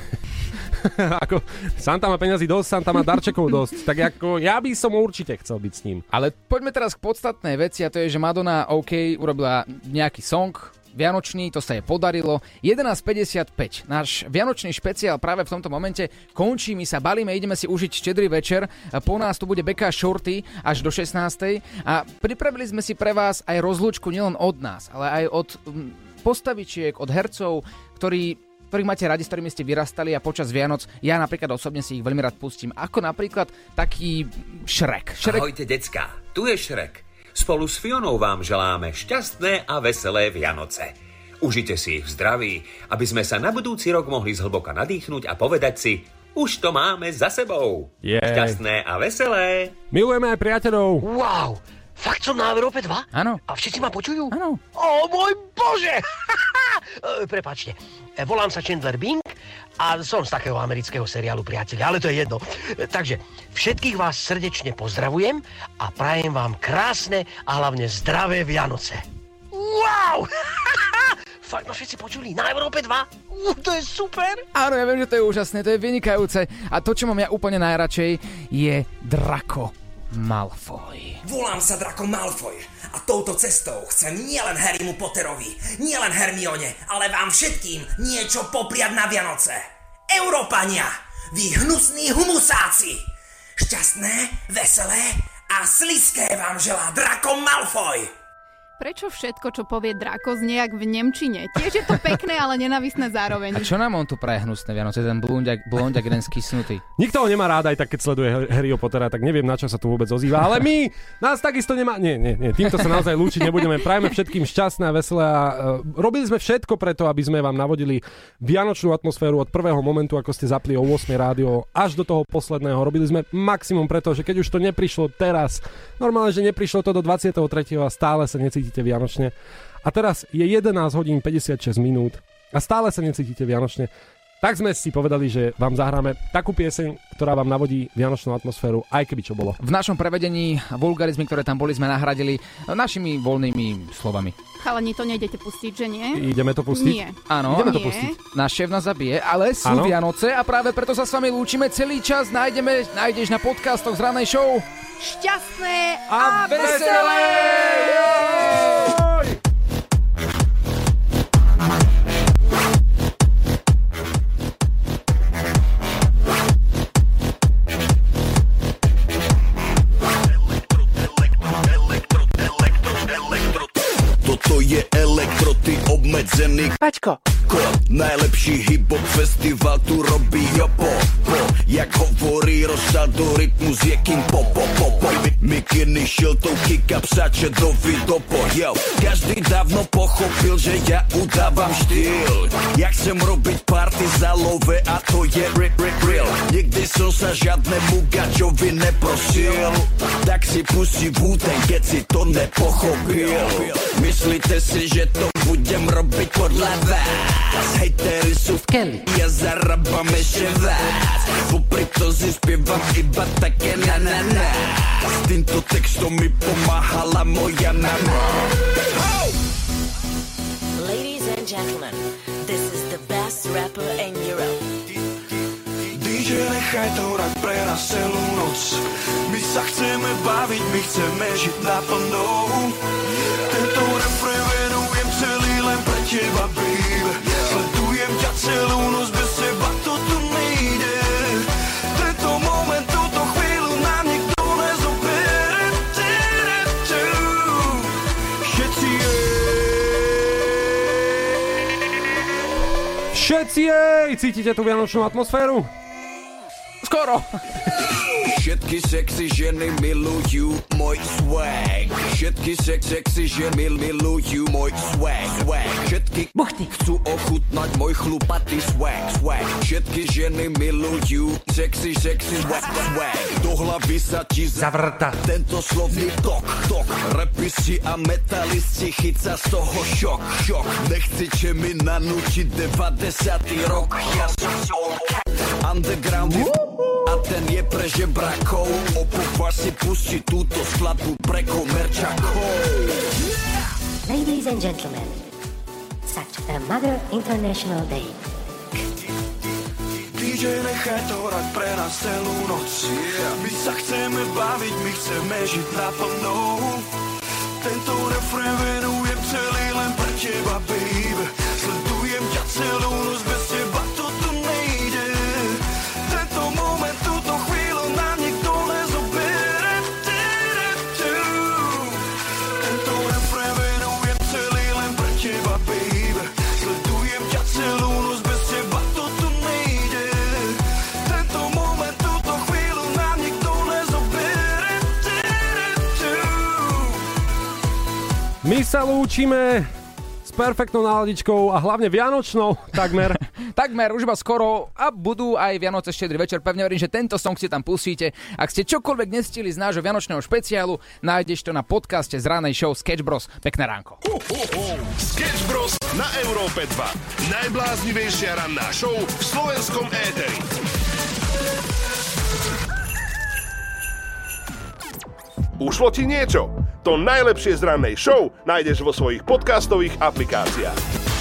(laughs) ako, Santa má peniazy dosť, Santa má darčekov dosť. Tak ako, ja by som určite chcel byť s ním. Ale poďme teraz k podstatnej veci a to je, že Madonna OK urobila nejaký song, Vianočný, to sa jej podarilo. 11.55, náš Vianočný špeciál práve v tomto momente končí, my sa balíme, ideme si užiť štedrý večer. Po nás tu bude Beka Shorty až do 16. A pripravili sme si pre vás aj rozlúčku nielen od nás, ale aj od mm, postavičiek, od hercov, ktorí ktorých máte radi, s ktorými ste vyrastali a počas Vianoc ja napríklad osobne si ich veľmi rád pustím. Ako napríklad taký Šrek. Šrek Ahojte, decka, tu je Šrek. Spolu s Fionou vám želáme šťastné a veselé Vianoce. Užite si ich v zdraví, aby sme sa na budúci rok mohli zhlboka nadýchnuť a povedať si, už to máme za sebou. Jej. Šťastné a veselé. Milujeme aj priateľov. Wow, fakt som na Európe 2? Áno. A všetci ma počujú? Áno. O môj bože! (laughs) E, Prepačte, E, volám sa Chandler Bing a som z takého amerického seriálu Priatelia, ale to je jedno. Takže všetkých vás srdečne pozdravujem a prajem vám krásne a hlavne zdravé Vianoce. Wow! (laughs) Fakt ma všetci počuli na Európe 2? Uh, to je super! Áno, ja viem, že to je úžasné, to je vynikajúce. A to, čo mám ja úplne najradšej, je Draco Malfoy. Volám sa Draco Malfoy a touto cestou chcem nielen Harrymu Potterovi, nielen Hermione, ale vám všetkým niečo popriať na Vianoce. Európania, vy hnusní humusáci! Šťastné, veselé a sliské vám želá Draco Malfoy! Prečo všetko, čo povie Drako, znie jak v Nemčine? Tiež je to pekné, ale nenavisné zároveň. A čo nám on tu praje hnusné Vianoce, ten blondiak, blondiak jeden skysnutý? Nikto ho nemá rád, aj tak keď sleduje Har- Harryho Pottera, tak neviem, na čo sa tu vôbec ozýva. Ale my nás takisto nemá... Nie, nie, nie. Týmto sa naozaj lúčiť nebudeme. Prajeme všetkým šťastné a veselé a uh, robili sme všetko preto, aby sme vám navodili vianočnú atmosféru od prvého momentu, ako ste zapli o 8 rádio, až do toho posledného. Robili sme maximum preto, že keď už to neprišlo teraz, normálne, že neprišlo to do 23. a stále sa necítite vianočne. A teraz je 11 hodín 56 minút a stále sa necítite vianočne. Tak sme si povedali, že vám zahráme takú pieseň, ktorá vám navodí vianočnú atmosféru, aj keby čo bolo. V našom prevedení vulgarizmy, ktoré tam boli, sme nahradili našimi voľnými slovami. Chalani, to nejdete pustiť, že nie? Ideme to pustiť? Nie. Áno, Ideme to Nie. pustiť. náš šéf nás zabije, ale sú Áno. Vianoce a práve preto sa s vami lúčime celý čas. Nájdeme, nájdeš na podcastoch z ranej show. Šťastné A veselé! Toto je elektroty obmedzený Paťko. Kód Najlepší hip-hop festival tu robí jopo po, Jak hovorí rozsadu rytmus je kým popo popo Mikiny šiltovky kapsače do vidopo Yo, každý dávno pochopil, že ja udávam štýl. Ja chcem robiť party za love a to je real, real, real. Nikdy som sa žiadnemu gačovi neprosil. Tak si pustí Wu-Tang, keď si to nepochopil. Myslíte si, že to budem robiť podľa vás? Hejtery sú v keli Ja zarábam ešte viac Popri to si spievam iba také na na na. S týmto textom mi pomáhala moja mama. Ladies and gentlemen, this is the best rapper in Europe. DJ, nechaj to hrať pre nás celú noc. My sa chceme baviť, my chceme žiť naplno. Tento refrén venujem celý len pre teba, babe. Sledujem ťa celú noc, Všetci jej! Cítite tú vianočnú atmosféru? Skoro! Všetky sexy ženy milujú môj swag. Všetky sex, sexy ženy milujú môj swag, swag. Všetky Buchty. chcú ochutnať môj chlupatý swag, swag. Všetky ženy milujú sexy, sexy swag, swag. Do hlavy sa ti zavrta. Tento slovný tok, tok. Rapisti a metalisti chyca z toho šok, šok. Nechcete mi nanútiť 90. rok. Ja som underground a ten je pre žebrakov. Opovaž si pustiť túto skladbu pre komerčakov. Ladies and gentlemen, such a Mother International Day. DJ, nechaj to hrať pre nás celú noc. My sa chceme baviť, my chceme žiť naplno. Tento refrén venujem celý len pre teba, babe. Sledujem ťa celú noc, My sa lúčime s perfektnou náladičkou a hlavne vianočnou takmer. (laughs) Takmer, už iba skoro a budú aj Vianoce štedrý večer. Pevne verím, že tento song si tam pustíte. Ak ste čokoľvek nestili z nášho vianočného špeciálu, nájdeš to na podcaste z ranej show Sketch Bros. Pekné ránko. Sketch Bros. na Európe 2. Najbláznivejšia ranná show v slovenskom éteri. Ušlo ti niečo? To najlepšie z rannej show nájdeš vo svojich podcastových aplikáciách.